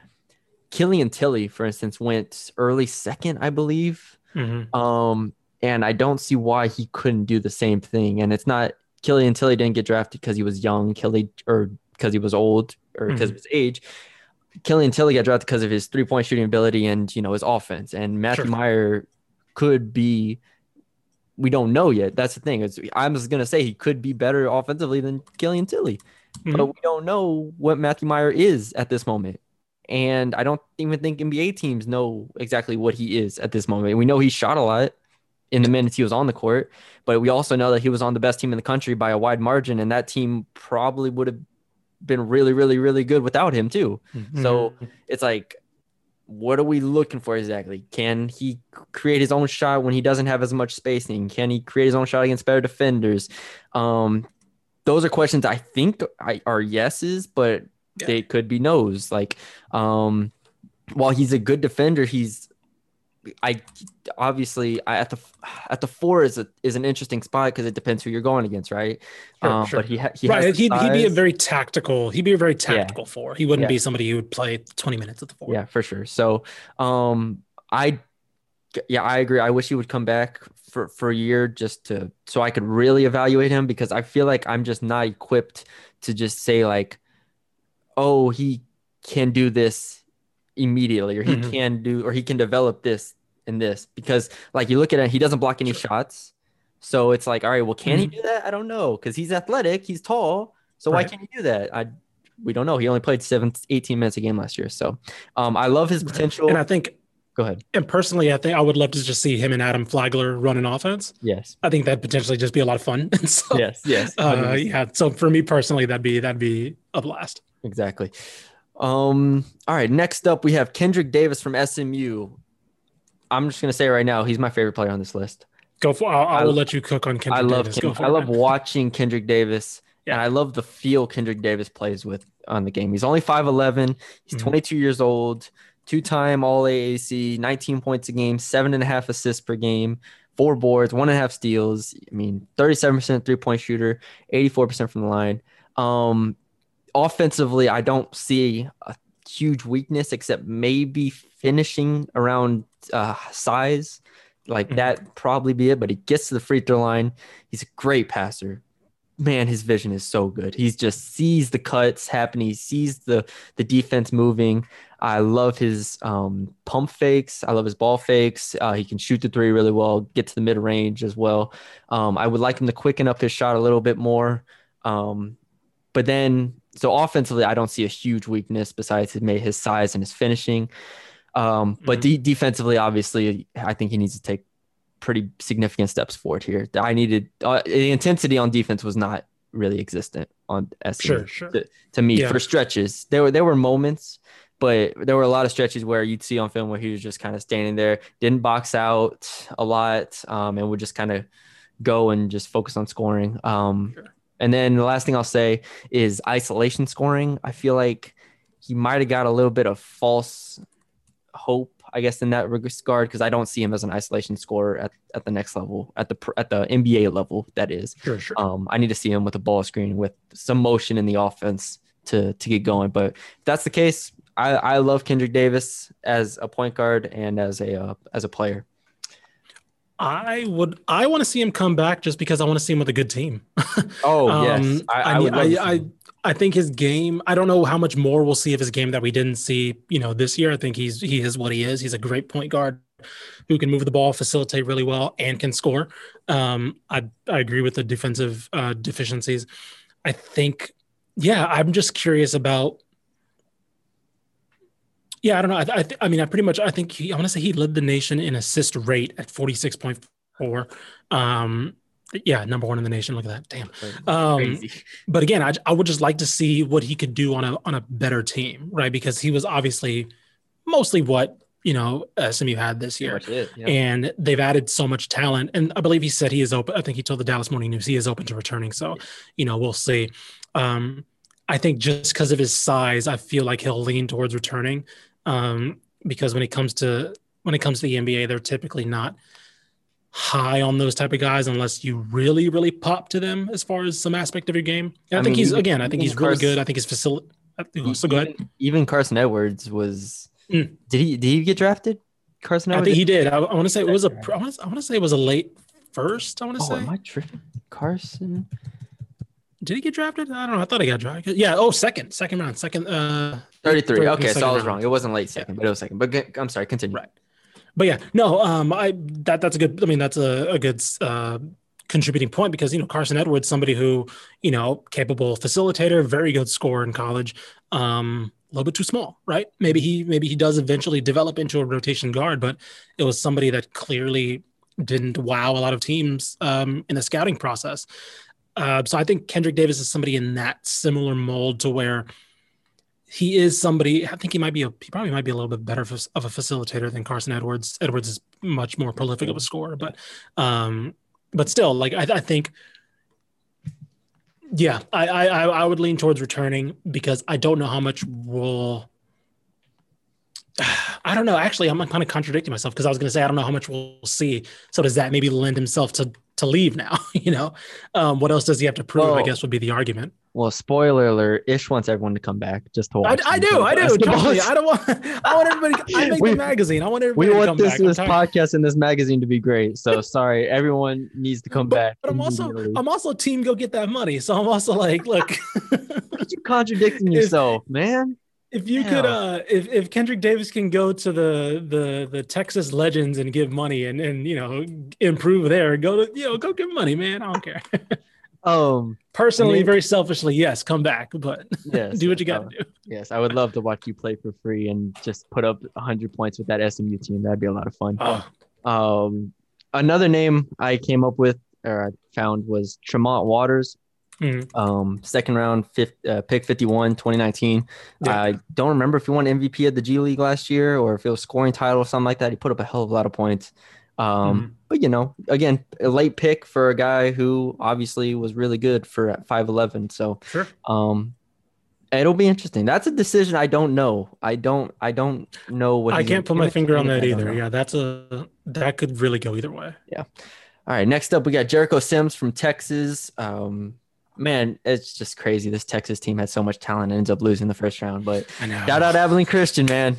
Killian Tillie, for instance, went early second, I believe. Mhm. Um, and I don't see why he couldn't do the same thing. And it's not Killian Tillie didn't get drafted because he was young, Killy or because he was old or because of his age. Killian Tillie got drafted because of his three point shooting ability and you know his offense. And Matthew Sure. Meyer could be. We don't know yet. That's the thing. It's, I'm just gonna say he could be better offensively than Killian Tillie, but Mhm. we don't know what Matthew Meyer is at this moment. And I don't even think NBA teams know exactly what he is at this moment. We know he shot a lot in the minutes he was on the court, but we also know that he was on the best team in the country by a wide margin, and that team probably would have been really, really, really good without him too. So Mhm. it's like, what are we looking for exactly? Can he create his own shot when he doesn't have as much spacing? Can he create his own shot against better defenders? Um, those are questions I think are yeses, but Yeah. they could be no's. Like, um, while he's a good defender, he's I obviously I, at the at the four is a is an interesting spot because it depends who you're going against, right? Sure, um, sure. But he ha, he right. has he'd, he'd be a very tactical. He'd be a very tactical four. He wouldn't Yeah. be somebody who would play 20 minutes at the four. Yeah, for sure. So, um, I, yeah, I agree. I wish he would come back for for a year just to so I could really evaluate him because I feel like I'm just not equipped to just say like, oh, he can do this immediately, or he Mhm. can do, or he can develop this and this because like you look at it, he doesn't block any shots. So it's like, all right, well, can he Mhm. do that? I don't know because he's athletic, he's tall. So why can't he do that? I we don't know. He only played seven, 18 minutes a game last year. So um, I love his potential. And I think, Go ahead. and personally, I think I would love to just see him and Adam Flagler run an offense. Yes. I think that'd potentially just be a lot of fun. So, Yes. Yes. uh, yeah. So for me personally, that'd be that'd be a blast. Exactly. Um, all right. Next up, we have Kendrick Davis from SMU. I'm just gonna say right now, he's my favorite player on this list. Go for. I'll, I I- will let you cook on Kendrick I love Davis. Ken- Go for I love man. watching Kendrick Davis, and I love the feel Kendrick Davis plays with on the game. He's only 5'11, he's Mhm. 22 years old, two-time all AAC, 19 points a game, seven and a half assists per game, four boards, one and a half steals. I mean, 37% three-point shooter, 84% from the line. Um, offensively, I don't see a huge weakness except maybe finishing around uh, size. Like Mhm. that probably be it, but he gets to the free throw line. He's a great passer. Man, his vision is so good. He's just sees the cuts happening. He sees the the defense moving. I love his um, pump fakes. I love his ball fakes. Uh, he can shoot the three really well, get to the mid range as well. Um, I would like him to quicken up his shot a little bit more. Um, but then, so offensively, I don't see a huge weakness besides his, his size and his finishing. Um, but Mhm. de- defensively, obviously, I think he needs to take pretty significant steps forward here. I needed uh, the intensity on defense was not really existent on SMU Sure, sure. to, to me Yeah. for stretches. There were there were moments, but there were a lot of stretches where you'd see on film where he was just kind of standing there, didn't box out a lot, um, and would just kind of go and just focus on scoring. Um, Sure. And then the last thing I'll say is isolation scoring. I feel like he might have got a little bit of false hope, I guess, in that regard because I don't see him as an isolation scorer at, at the next level, at the at the NBA level. That is. Sure, sure. Um, I need to see him with a ball screen with some motion in the offense to to get going. But if that's the case, I, I love Kendrick Davis as a point guard and as a uh, as a player. I would. I want to see him come back just because I want to see him with a good team. Oh yes, Um, I, I, I, love I, I. I think his game. I don't know how much more we'll see of his game that we didn't see. You know, this year. I think he's he is what he is. He's a great point guard. who can move the ball, facilitate really well, and can score. Um, I I agree with the defensive uh, deficiencies. I think, yeah, I'm just curious about. Yeah, I don't know. I I, th- I mean, I pretty much I think he, I want to say he led the nation in assist rate at 46.4. Um, yeah, number one in the nation. Look at that, damn. Um, but again, I, I would just like to see what he could do on a on a better team, right? Because he was obviously mostly what you know SMU had this year, it, yeah. and they've added so much talent. And I believe he said he is open. I think he told the Dallas Morning News he is open to returning. So, you know, we'll see. Um, I think just because of his size, I feel like he'll lean towards returning. Um, because when it comes to when it comes to the NBA, they're typically not high on those type of guys unless you really, really pop to them as far as some aspect of your game. I, I think mean, he's again, I think he's Carson, really good. I think his facility. So go ahead. Even Carson Edwards was. Mm. Did he? Did he get drafted? Carson Edwards. I think he did. I, I want to say it was a. I want to, want to say it was a late first. I want to oh, say. Am I tripping? Carson. Did he get drafted? I don't know. I thought he got drafted. Yeah. Oh, second, second round, second. Uh, thirty-three. okay, so I was round. wrong. It wasn't late second, yeah. but it was second. But I'm sorry. Continue. Right but yeah, no, um, I that that's a good. I mean, that's a, a good uh, contributing point because you know Carson Edwards, somebody who you know capable facilitator, very good scorer in college, um, a little bit too small, right? Maybe he maybe he does eventually develop into a rotation guard, but it was somebody that clearly didn't wow a lot of teams um, in the scouting process. Uh, so I think Kendrick Davis is somebody in that similar mold to where he is somebody. I think he might be a he probably might be a little bit better of a facilitator than Carson Edwards. Edwards is much more prolific of a scorer, but um, but still, like I, I think, yeah, I, I I would lean towards returning because I don't know how much will. I don't know. Actually, I'm kind of contradicting myself because I was going to say I don't know how much we'll see. So does that maybe lend himself to to leave now? you know, um, what else does he have to prove? I guess would be the argument. Well, spoiler alert: Ish wants everyone to come back just to. I, I do, I do. Me, I don't want. I want everybody. I make we, the magazine. I want everybody. We want this this podcast and this magazine to be great. So sorry, everyone needs to come but, back. But I'm also I'm also team go get that money. So I'm also like, look, you contradicting yourself, man. If you could, uh, if, if Kendrick Davis can go to the the the Texas Legends and give money and and you know improve there, go to you know go give money, man. I don't care. Um, personally, I mean, very selfishly, yes, come back, but yes, do what you got to do. Yes, I would love to watch you play for free and just put up 100 points with that SMU team. That'd be a lot of fun. Oh. Um, another name I came up with or I found was Tremont Waters. Mm-hmm. Um, second round, fifth, uh, pick 51, 2019. Yeah. I don't remember if he won MVP of the G League last year or if it was scoring title or something like that. He put up a hell of a lot of points. Um, mm-hmm. But you know, again, a late pick for a guy who obviously was really good for at five eleven. So sure. Um, it'll be interesting. That's a decision I don't know. I don't. I don't know what. I can't put my finger on that either. Yeah, that's a that could really go either way. Yeah. All right. Next up, we got Jericho Sims from Texas. Um, man, it's just crazy. This Texas team had so much talent and ends up losing the first round. But shout out Abilene Christian, man.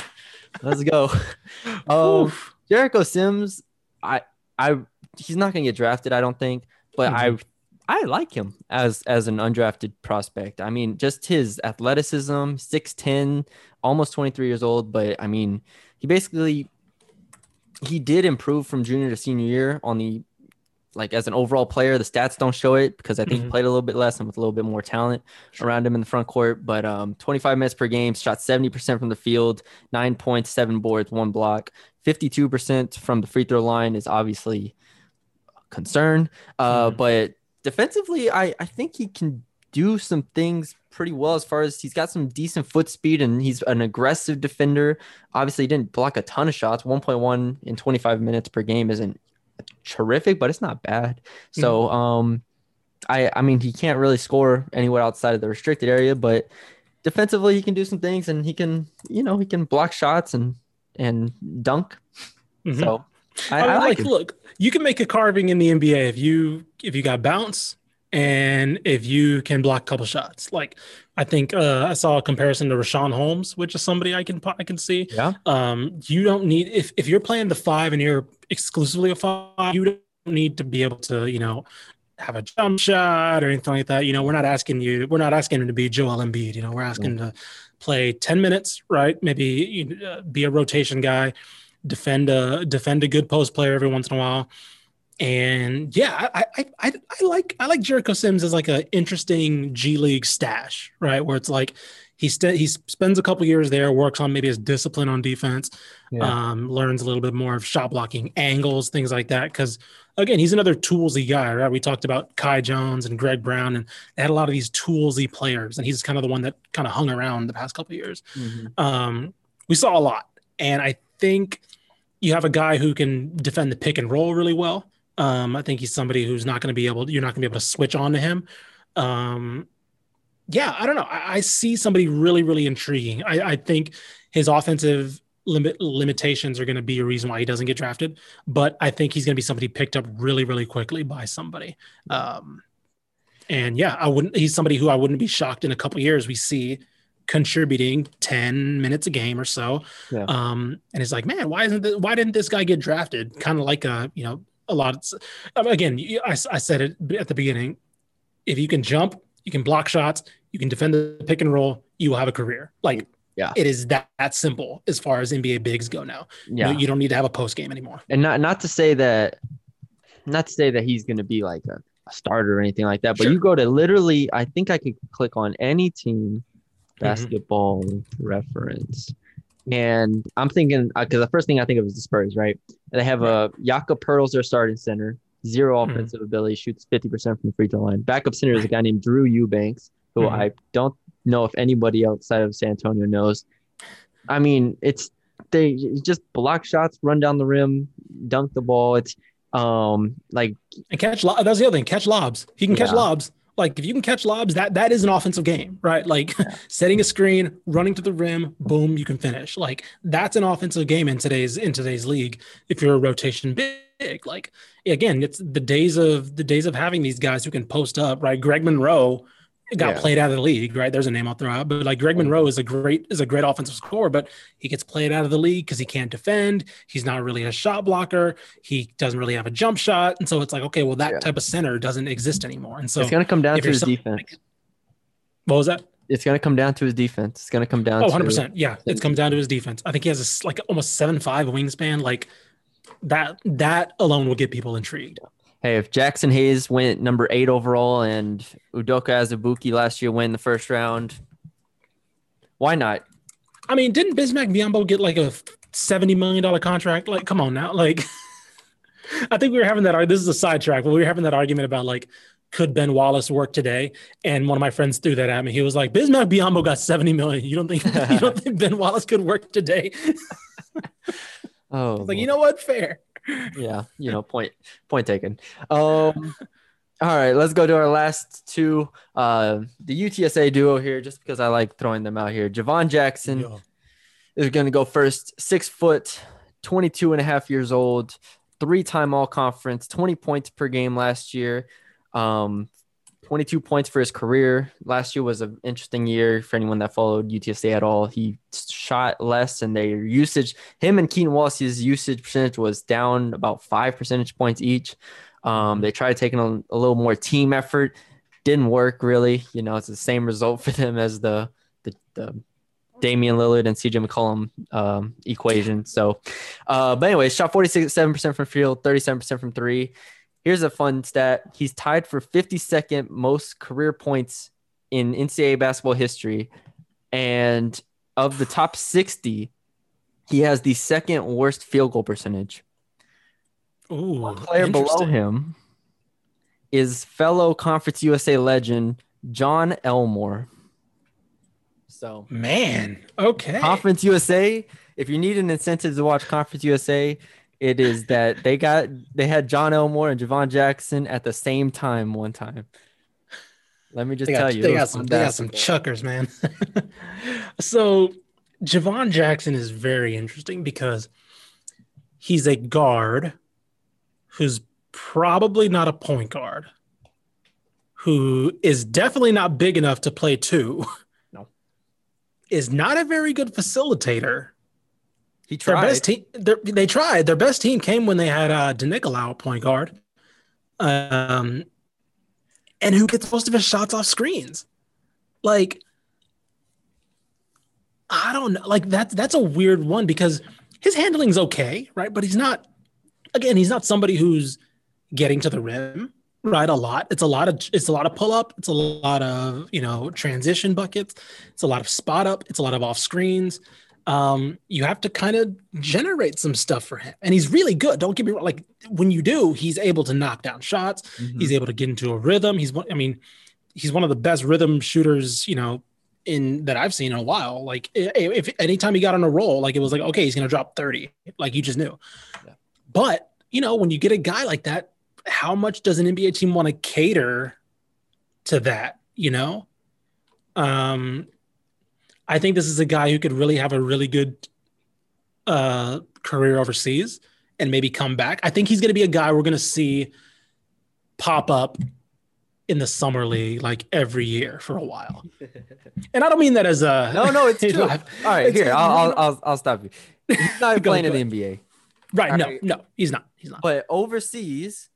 Let's go. um, Jericho Sims I I he's not going to get drafted, I don't think, but mm-hmm. I I like him as as an undrafted prospect. I mean, just his athleticism, 6'10, almost 23 years old, but I mean, he basically he did improve from junior to senior year on the like as an overall player. The stats don't show it because I think mm-hmm. he played a little bit less and with a little bit more talent sure. around him in the front court. But um, 25 minutes per game, shot 70% from the field, nine points, seven boards, one block. 52% from the free throw line is obviously a concern. Uh, mm-hmm. But defensively, I, I think he can do some things pretty well as far as he's got some decent foot speed and he's an aggressive defender. Obviously, he didn't block a ton of shots. 1.1 in 25 minutes per game isn't terrific, but it's not bad. Mm-hmm. So, um, I I mean, he can't really score anywhere outside of the restricted area, but defensively, he can do some things and he can, you know, he can block shots and and dunk. Mm-hmm. So I, I, I like, like look, you can make a carving in the NBA if you if you got bounce and if you can block a couple shots. Like I think uh, I saw a comparison to Richaun Holmes, which is somebody I can I can see. Yeah. Um, you don't need if if you're playing the five and you're exclusively a five, you don't need to be able to you know have a jump shot or anything like that. You know, we're not asking you, we're not asking him to be Joel Embiid. You know, we're asking to play 10 minutes, right? Maybe uh, be a rotation guy defend a defend a good post player every once in a while. And yeah, I I, I, I like I like Jericho Sims as like an interesting G League stash, right? Where it's like he st- he spends a couple years there, works on maybe his discipline on defense, yeah. um, learns a little bit more of shot blocking angles, things like that. Because again, he's another toolsy guy, right? We talked about Kai Jones and Greg Brown, and they had a lot of these toolsy players, and he's kind of the one that kind of hung around the past couple years. Mm-hmm. Um, we saw a lot, and I think you have a guy who can defend the pick and roll really well. Um, I think he's somebody who's not going to be able. You're not going to be able to switch on to him. Um, yeah, I don't know. I, I, see somebody really, really intriguing. I, I think his offensive limit limitations are going to be a reason why he doesn't get drafted. But I think he's going to be somebody picked up really, really quickly by somebody. Um, and yeah, I wouldn't. He's somebody who I wouldn't be shocked in a couple years we see contributing 10 minutes a game or so. Yeah. Um, and it's like, man, why isn't this, why didn't this guy get drafted? Kind of like a, you know, a lot of, again, I, I said it at the beginning. If you can jump, you can block shots, you can defend the pick and roll, you will have a career. Like, yeah, it is that, that simple as far as NBA bigs go now. Yeah, you, you don't need to have a post game anymore. And not not to say that, not to say that he's going to be like a, a, starter or anything like that. But sure. you go to literally, I think I could click on any team, mm-hmm. basketball mm-hmm. reference, and I'm thinking because uh, the first thing I think of is the Spurs, right? And they have a Jakob Poeltl, their starting center, zero mm-hmm. offensive mm-hmm. ability, shoots 50% from the free throw line. Backup center is a guy named Drew Eubanks, who mm-hmm. I don't know if anybody outside of San Antonio knows. I mean, it's they just block shots, run down the rim, dunk the ball. It's um like and catch. Lo- that's the other thing. Catch lobs. He can yeah. catch lobs. Like if you can catch lobs, that that is an offensive game, right? Like yeah. setting a screen, running to the rim, boom, you can finish. Like that's an offensive game in today's in today's league. If you're a rotation big, like again, it's the days of the days of having these guys who can post up, right? Greg Monroe got yeah. played out of the league, right? There's a name I'll throw out, but like Greg mm-hmm. Monroe is a great is a great offensive scorer, but he gets played out of the league because he can't defend. He's not really a shot blocker. He doesn't really have a jump shot, and so it's like, okay, well, that yeah. type of center doesn't exist anymore. And so it's going to come down to his defense. Like, what was that? It's going to come down to his defense. It's going to come down. Oh, 100 percent. Yeah, it's come down to his defense. I think he has a like almost seven five wingspan. Like that. That alone will get people intrigued hey, if Jaxson Hayes went number eight overall and Udoka Azubuike last year win the first round, why not? I mean, didn't Bismack Biyombo get like a seventy million dollar contract? Like, come on now, like. I think we were having that. This is a sidetrack, but we were having that argument about like, could Ben Wallace work today? And one of my friends threw that at me. He was like, Bismack Biyombo got seventy million. You don't think you don't think Ben Wallace could work today? oh, like you know what? Fair yeah, you know, point point taken. Um, all right, let's go to our last two. Uh, the UTSA duo here, just because I like throwing them out here. Jhivvan Jackson Yo. is going to go first. Six foot, 22 and a half years old, three time all conference, 20 points per game last year. Um, 22 points for his career. Last year was an interesting year for anyone that followed UTSA at all. He shot less, and their usage, him and Keaton Wallace's usage percentage was down about five percentage points each. Um, they tried taking a, a, little more team effort, didn't work really. You know, it's the same result for them as the the, the Damian Lillard and CJ McCollum um, equation. So, uh, but anyway, shot 47% from field, 37% from three. Here's a fun stat. He's tied for 52nd most career points in NCAA basketball history. And of the top 60, he has the second worst field goal percentage. Ooh, One player below him is fellow Conference USA legend Jon Elmore. So, man, okay. Conference USA, if you need an incentive to watch Conference USA, it is that they got they had Jon Elmore and Jhivvan Jackson at the same time one time. Let me just they tell got, you, they got some they got some chuckers, man. so Jhivvan Jackson is very interesting because he's a guard who's probably not a point guard, who is definitely not big enough to play two. No. Is not a very good facilitator he tried. Their best team, they tried. Their best team came when they had uh, De Nicolao point guard, um, and who gets most of his shots off screens. Like, I don't know. Like that's that's a weird one because his handling's okay, right? But he's not. Again, he's not somebody who's getting to the rim right a lot it's a lot of it's a lot of pull up it's a lot of you know transition buckets it's a lot of spot up it's a lot of off screens um you have to kind of generate some stuff for him and he's really good don't get me wrong like when you do he's able to knock down shots mm-hmm. he's able to get into a rhythm he's one, i mean he's one of the best rhythm shooters you know in that i've seen in a while like if, if anytime he got on a roll like it was like okay he's gonna drop 30 like you just knew yeah. but you know when you get a guy like that how much does an NBA team want to cater to that? You know, um, I think this is a guy who could really have a really good uh, career overseas and maybe come back. I think he's going to be a guy we're going to see pop up in the summer league like every year for a while. And I don't mean that as a no, no, it's true. All right, it's, here I'll, I'll, I'll I'll stop you. He's not playing in the NBA. Right? All no, right. no, he's not. He's not. But overseas,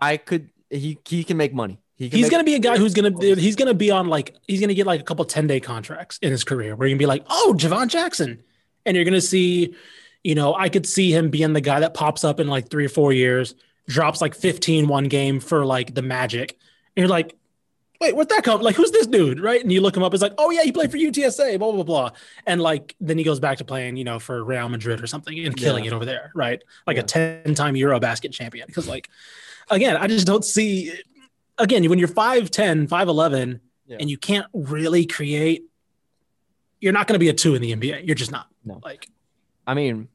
I could he he can make money. He he's gonna be a guy who's gonna he's gonna be on like he's gonna get like a couple 10 day contracts in his career where you're gonna be like, oh, Jhivvan Jackson. And you're gonna see, you know, I could see him being the guy that pops up in like three or four years, drops like 15 one game for like the magic. And you're like, wait, where'd that come? Like, who's this dude? Right. And you look him up, it's like, oh yeah, he played for UTSA, blah, blah, blah. And like then he goes back to playing, you know, for Real Madrid or something and killing yeah. it over there, right? Like yeah. a 10 time Euro basket champion. Because like again, I just don't see. Again, when you're 5'10, 5'11, yeah. and you can't really create, you're not going to be a two in the NBA. You're just not. No. Like, I mean,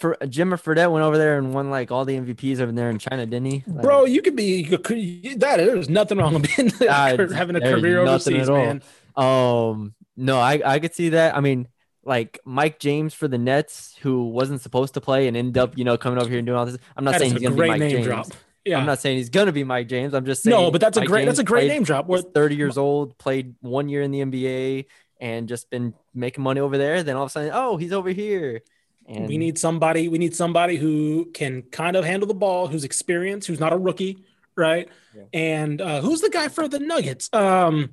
for Jimmer Fredette went over there and won like all the MVPs over there in China, didn't he? Like, Bro, you could be that. There's nothing wrong with being uh, having a career overseas, man. Um, no, I I could see that. I mean, like Mike James for the Nets, who wasn't supposed to play and end up, you know, coming over here and doing all this. I'm not that saying he's gonna be Mike James. Drop. Yeah. I'm not saying he's gonna be Mike James. I'm just saying no, but that's Mike a great James that's a great name drop. We're 30 years old, played one year in the NBA, and just been making money over there. Then all of a sudden, oh, he's over here. And we need somebody. We need somebody who can kind of handle the ball, who's experienced, who's not a rookie, right? Yeah. And uh, who's the guy for the Nuggets? Um.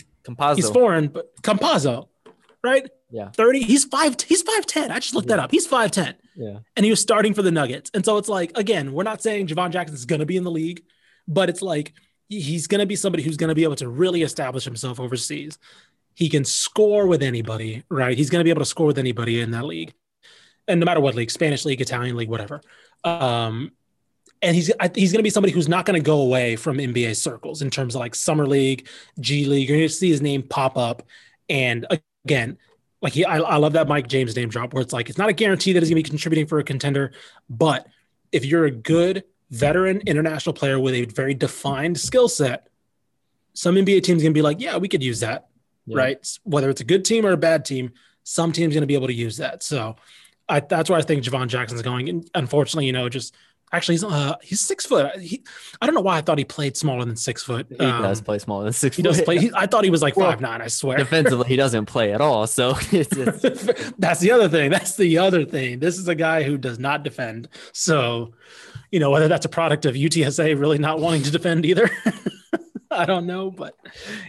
He's foreign, but Campazzo, right? Yeah. 30. He's five, he's 5'10. I just looked yeah. that up. He's 5'10. Yeah. And he was starting for the Nuggets. And so it's like, again, we're not saying Jhivvan Jackson is gonna be in the league, but it's like he's gonna be somebody who's gonna be able to really establish himself overseas. He can score with anybody, right? He's gonna be able to score with anybody in that league. And no matter what league, Spanish league, Italian league, whatever. Um, and he's he's going to be somebody who's not going to go away from NBA circles in terms of like summer league, G League. You're going to see his name pop up, and again, like he, I, I love that Mike James name drop where it's like it's not a guarantee that he's going to be contributing for a contender, but if you're a good veteran international player with a very defined skill set, some NBA team's going to be like, yeah, we could use that, yeah. right? Whether it's a good team or a bad team, some team's going to be able to use that. So I, that's where I think Jhivvan Jackson's going. And unfortunately, you know, just Actually, he's uh he's six foot. He, I don't know why I thought he played smaller than six foot. He um, does play smaller than six. He foot. does play. He, I thought he was like well, five nine. I swear. Defensively, he doesn't play at all. So it's, it's... that's the other thing. That's the other thing. This is a guy who does not defend. So, you know whether that's a product of UTSA really not wanting to defend either. I don't know, but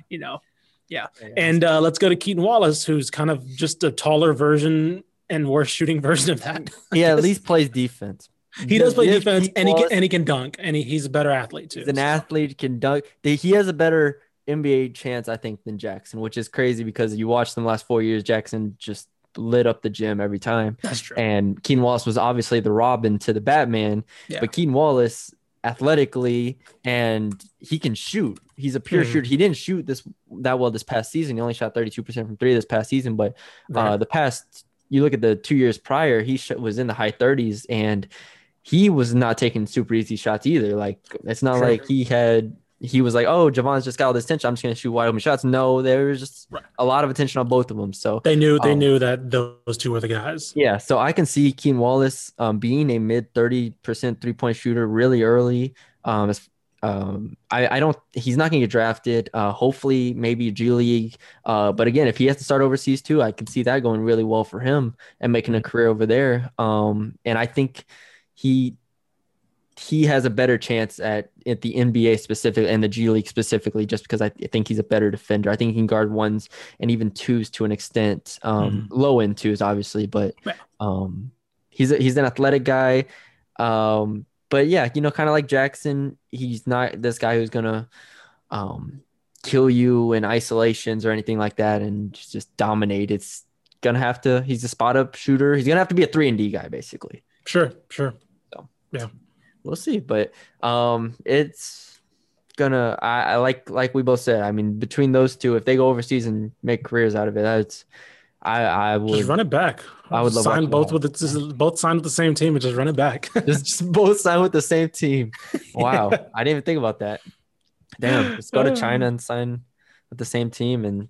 you know, yeah. And uh, let's go to Keaton Wallace, who's kind of just a taller version and worse shooting version of that. He at least plays defense. He does play defense, and he can and he can dunk, and he, he's a better athlete too. He's an so. athlete, can dunk. He has a better NBA chance, I think, than Jackson, which is crazy because you watch them last four years. Jackson just lit up the gym every time. That's true. And Keaton Wallace was obviously the Robin to the Batman, yeah. but Keaton Wallace athletically and he can shoot. He's a pure mm-hmm. shooter. He didn't shoot this that well this past season. He only shot 32% from three this past season, but uh, right. uh, the past you look at the two years prior, he sh- was in the high 30s and he was not taking super easy shots either. Like it's not sure. like he had he was like, oh, Jhivvan's just got all this attention. I'm just gonna shoot wide open shots. No, there was just right. a lot of attention on both of them. So they knew they um, knew that those two were the guys. Yeah, so I can see Keaton Wallace um, being a mid 30% three point shooter really early. Um, um, I, I don't. He's not going to get drafted. Uh, hopefully, maybe G League. Uh, but again, if he has to start overseas too, I can see that going really well for him and making a career over there. Um, and I think he he has a better chance at at the NBA specifically and the G League specifically, just because I think he's a better defender. I think he can guard ones and even twos to an extent, um, mm-hmm. low end twos, obviously, but Um, he's a, he's an athletic guy. Um, but yeah, you know, kind of like Jackson, he's not this guy who's gonna um, kill you in isolations or anything like that and just dominate. It's gonna have to. He's a spot up shooter. He's gonna have to be a three and D guy, basically. Sure, sure. Yeah, we'll see. But um, it's gonna. I, I like like we both said. I mean, between those two, if they go overseas and make careers out of it, that's I I would just run it back. I would love sign both with the, just both sign with the same team and just run it back. just, just both sign with the same team. Wow, I didn't even think about that. Damn, let's go to China and sign with the same team and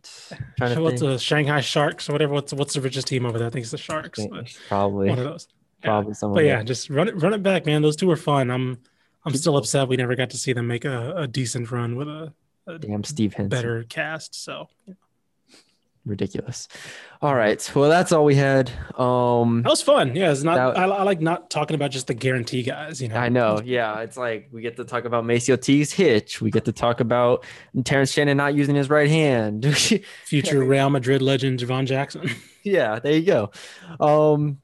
trying to what's think. the Shanghai Sharks or whatever? What's what's the richest team over there? I think it's the Sharks. probably one of those. Yeah. probably someone. But yeah, just run it run it back, man. Those two were fun. I'm I'm still upset we never got to see them make a, a decent run with a, a damn Steve Henson. better cast. So ridiculous. All right, well that's all we had. Um, that was fun. Yeah, it's not. That- I, I like not talking about just the guarantee guys. You know, I know. Yeah, it's like we get to talk about MaCio Teague's hitch. We get to talk about Terrence Shannon not using his right hand. future Real Madrid legend Jhivvan Jackson. yeah, there you go. Um,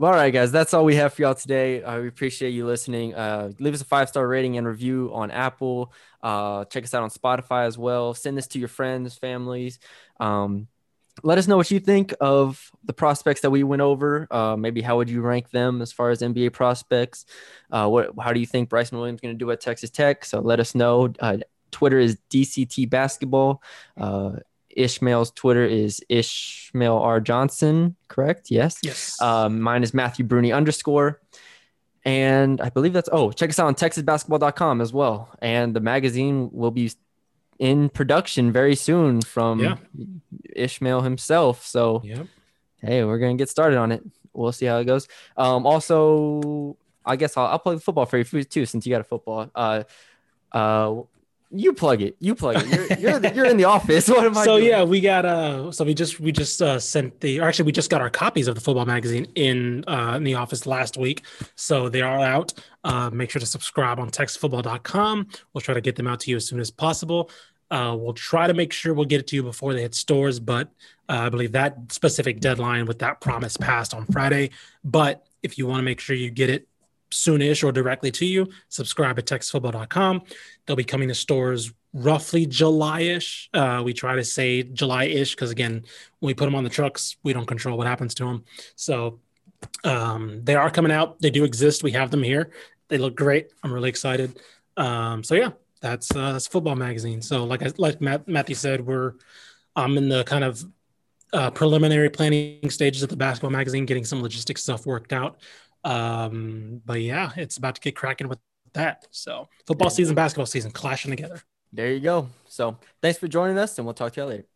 all right, guys, that's all we have for y'all today. Uh, we appreciate you listening. Uh, leave us a five star rating and review on Apple. Uh, check us out on Spotify as well. Send this to your friends, families. Um, let us know what you think of the prospects that we went over. Uh, maybe how would you rank them as far as NBA prospects? Uh, what how do you think Bryson Williams going to do at Texas Tech? So let us know. Uh, Twitter is DCT Basketball. Ishmael's Twitter is Ishmael R Johnson. Correct? Yes. Yes. Um, mine is Matthew Bruni underscore. And I believe that's oh, check us out on texasbasketball.com as well. And the magazine will be in production very soon from Yeah. Ishmael himself. So yep. hey, we're gonna get started on it. We'll see how it goes. Um, also, I guess I'll, I'll the football for you too, since you got a football. Uh, uh, you plug it. You plug it. You're you're, the, you're in the office. What am I? so doing? yeah, we got uh so we just we just uh sent the or actually we just got our copies of the football magazine in uh in the office last week. So they are out. Uh make sure to subscribe on texasfootball.com. We'll try to get them out to you as soon as possible. Uh, we'll try to make sure we'll get it to you before they hit stores, but uh, I believe that specific deadline with that promise passed on Friday. But if you want to make sure you get it soonish or directly to you, subscribe at texasfootball.com. They'll be coming to stores roughly July-ish. Uh, we try to say July-ish because again, when we put them on the trucks, we don't control what happens to them. So um, they are coming out. They do exist. We have them here. They look great. I'm really excited. Um, so yeah, that's uh, that's football magazine. So like I, like Matt, Matthew said, we're I'm in the kind of uh, preliminary planning stages of the basketball magazine, getting some logistics stuff worked out. Um, but yeah, it's about to get cracking with that. So football season, basketball season clashing together. There you go. So thanks for joining us, and we'll talk to you later.